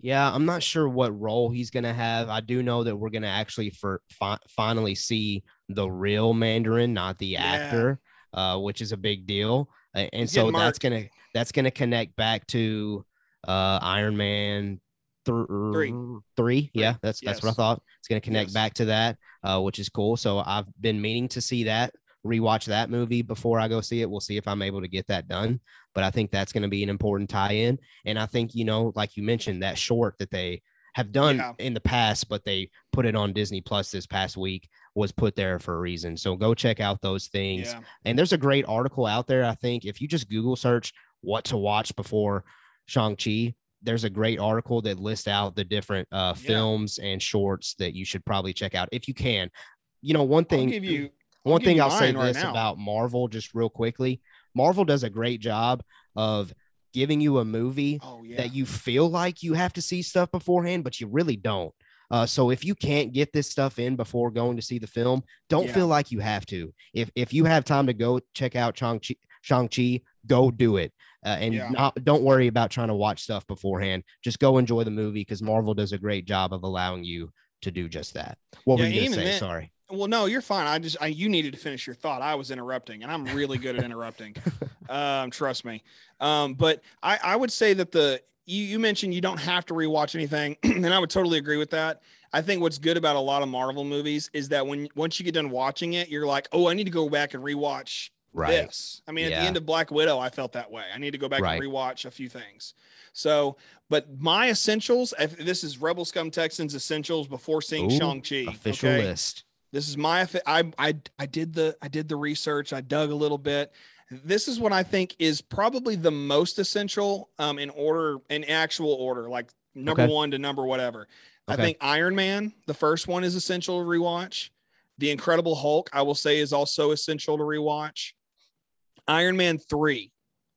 yeah, I'm not sure what role he's going to have. I do know that we're going to actually for fi- finally see the real Mandarin, not the Yeah. actor, uh, which is a big deal. Uh, and He's so that's going to, that's going to connect back to uh, Iron Man th- Three. Three. Yeah. That's, that's what I thought. It's going to connect Yes. back to that, uh, which is cool. So I've been meaning to see that rewatch that movie before I go see it. We'll see if I'm able to get that done. But I think that's going to be an important tie-in. And I think, you know, like you mentioned, that short that they have done Yeah. in the past, but they put it on Disney Plus this past week was put there for a reason. So go check out those things. Yeah. And there's a great article out there. I think if you just Google search what to watch before Shang-Chi, there's a great article that lists out the different uh, Yeah. films and shorts that you should probably check out if you can. You know, one thing you I'll one thing I'll say right this now. about Marvel, just real quickly Marvel does a great job of giving you a movie Oh yeah. that you feel like you have to see stuff beforehand, but you really don't. Uh, so if you can't get this stuff in before going to see the film, don't Yeah. feel like you have to. If if you have time to go check out Shang Chi, go do it, uh, and Yeah. not don't worry about trying to watch stuff beforehand. Just go enjoy the movie because Marvel does a great job of allowing you to do just that. What Yeah, were you gonna say? then- Sorry. Well, no, you're fine. I just I, you needed to finish your thought. I was interrupting, and I'm really good at interrupting. um, trust me. Um, but I I would say that the you you mentioned you don't have to rewatch anything, and I would totally agree with that. I think what's good about a lot of Marvel movies is that when once you get done watching it, you're like, oh, I need to go back and rewatch Right. this. I mean, at the end of Black Widow, I felt that way. I need to go back Right. and rewatch a few things. So, but my essentials, if this is Rebel Scum Texans essentials before seeing Ooh, Shang Chi. Official okay? list. This is my, I, I, I did the I did the research. I dug a little bit. This is what I think is probably the most essential um in order in actual order, like number Okay. 1 to number whatever. I think Iron Man, the first one is essential to rewatch. The Incredible Hulk, I will say is also essential to rewatch. Iron Man 3,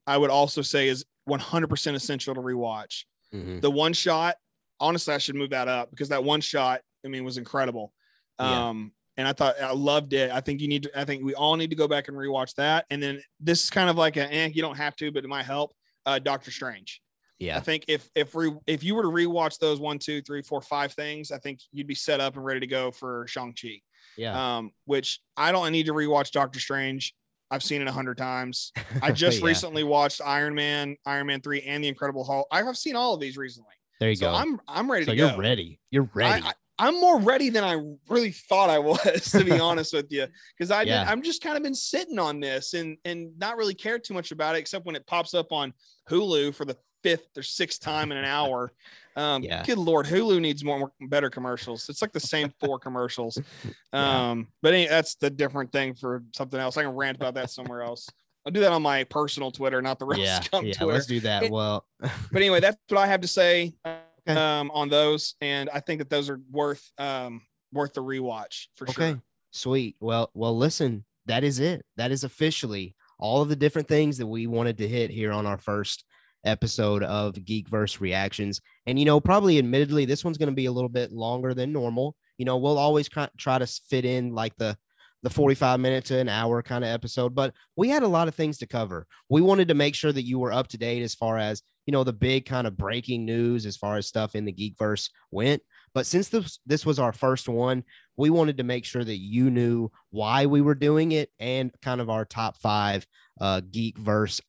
I would also say is 100% essential to rewatch. Mhm. The one shot, honestly, I should move that up because that one shot, I mean, was incredible. Yeah. Um, and I thought I loved it. I think you need to, I think we all need to go back and rewatch that. And then this is kind of like a, eh, you don't have to, but it might help. Uh, Doctor Strange. Yeah. I think if if we if you were to rewatch those one, two, three, four, five things, I think you'd be set up and ready to go for Shang Chi. Yeah. Um, which I don't need to rewatch Doctor Strange. I've seen it a hundred times. I just Yeah. recently watched Iron Man, Iron Man three, and the Incredible Hulk. I've seen all of these recently, There you so go. I'm I'm ready so to you're go. ready. You're ready. I, I'm more ready than I really thought I was, to be honest with you, because I Yeah. I'm just kind of been sitting on this and and not really cared too much about it, except when it pops up on Hulu for the fifth or sixth time in an hour. Um, Yeah. Good lord, Hulu needs more, more better commercials. It's like the same four commercials. Yeah. Um, but any, that's the different thing for something else. I can rant about that somewhere else. I'll do that on my personal Twitter, not the rest yeah. Yeah. Twitter. Let's do that. It- well, But anyway, that's what I have to say. Okay. um, on those, and I think that those are worth um, worth the rewatch for okay. sure. Sweet. Well, well, listen, that is it. That is officially all of the different things that we wanted to hit here on our first episode of Geekverse Reactions. And you know, probably admittedly, this one's going to be a little bit longer than normal. You know, we'll always try to fit in like the the 45 minute to an hour kind of episode, but we had a lot of things to cover. We wanted to make sure that you were up to date as far as, you know, the big kind of breaking news as far as stuff in the Geekverse went. But since this this was our first one, we wanted to make sure that you knew why we were doing it and kind of our top five uh, Geekverse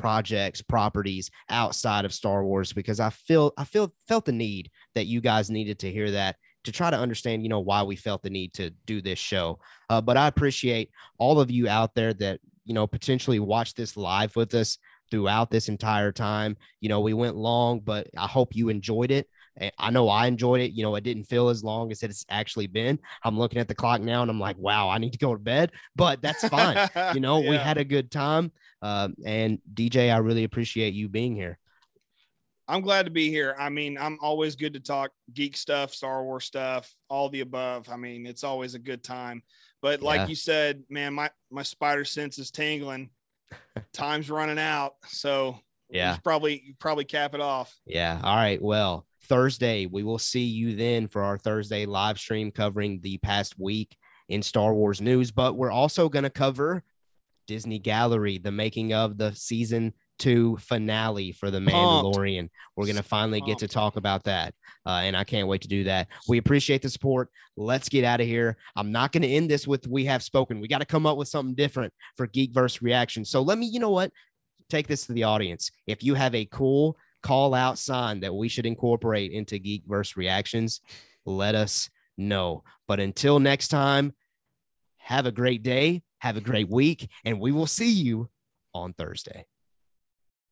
projects, properties outside of Star Wars because I feel I feel felt the need that you guys needed to hear that to try to understand, you know, why we felt the need to do this show. Uh, but I appreciate all of you out there that, you know, potentially watch this live with us throughout this entire time. You know, we went long, but I hope you enjoyed it. I know I enjoyed it. You know, it didn't feel as long as it's actually been. I'm looking at the clock now and I'm like, wow, I need to go to bed, but that's fine. you know, yeah. we had a good time. Uh, and DJ, I really appreciate you being here. I'm glad to be here. I mean, I'm always good to talk geek stuff, Star Wars stuff, all the above. I mean, it's always a good time. But like yeah. you said, man, my my spider sense is tingling. Time's running out, so yeah, probably probably cap it off. Yeah. All right. Well, Thursday we will see you then for our Thursday live stream covering the past week in Star Wars news. But we're also going to cover Disney Gallery, the making of the season two finale for the Mandalorian. Pumped. We're going to finally Pumped. get to talk about that. Uh, and I can't wait to do that. We appreciate the support. Let's get out of here. I'm not going to end this with We Have Spoken. We got to come up with something different for Geekverse reaction. So let me, you know what? Take this to the audience. If you have a cool call out sign that we should incorporate into Geekverse reactions, let us know. But until next time, have a great day, have a great week, and we will see you on Thursday.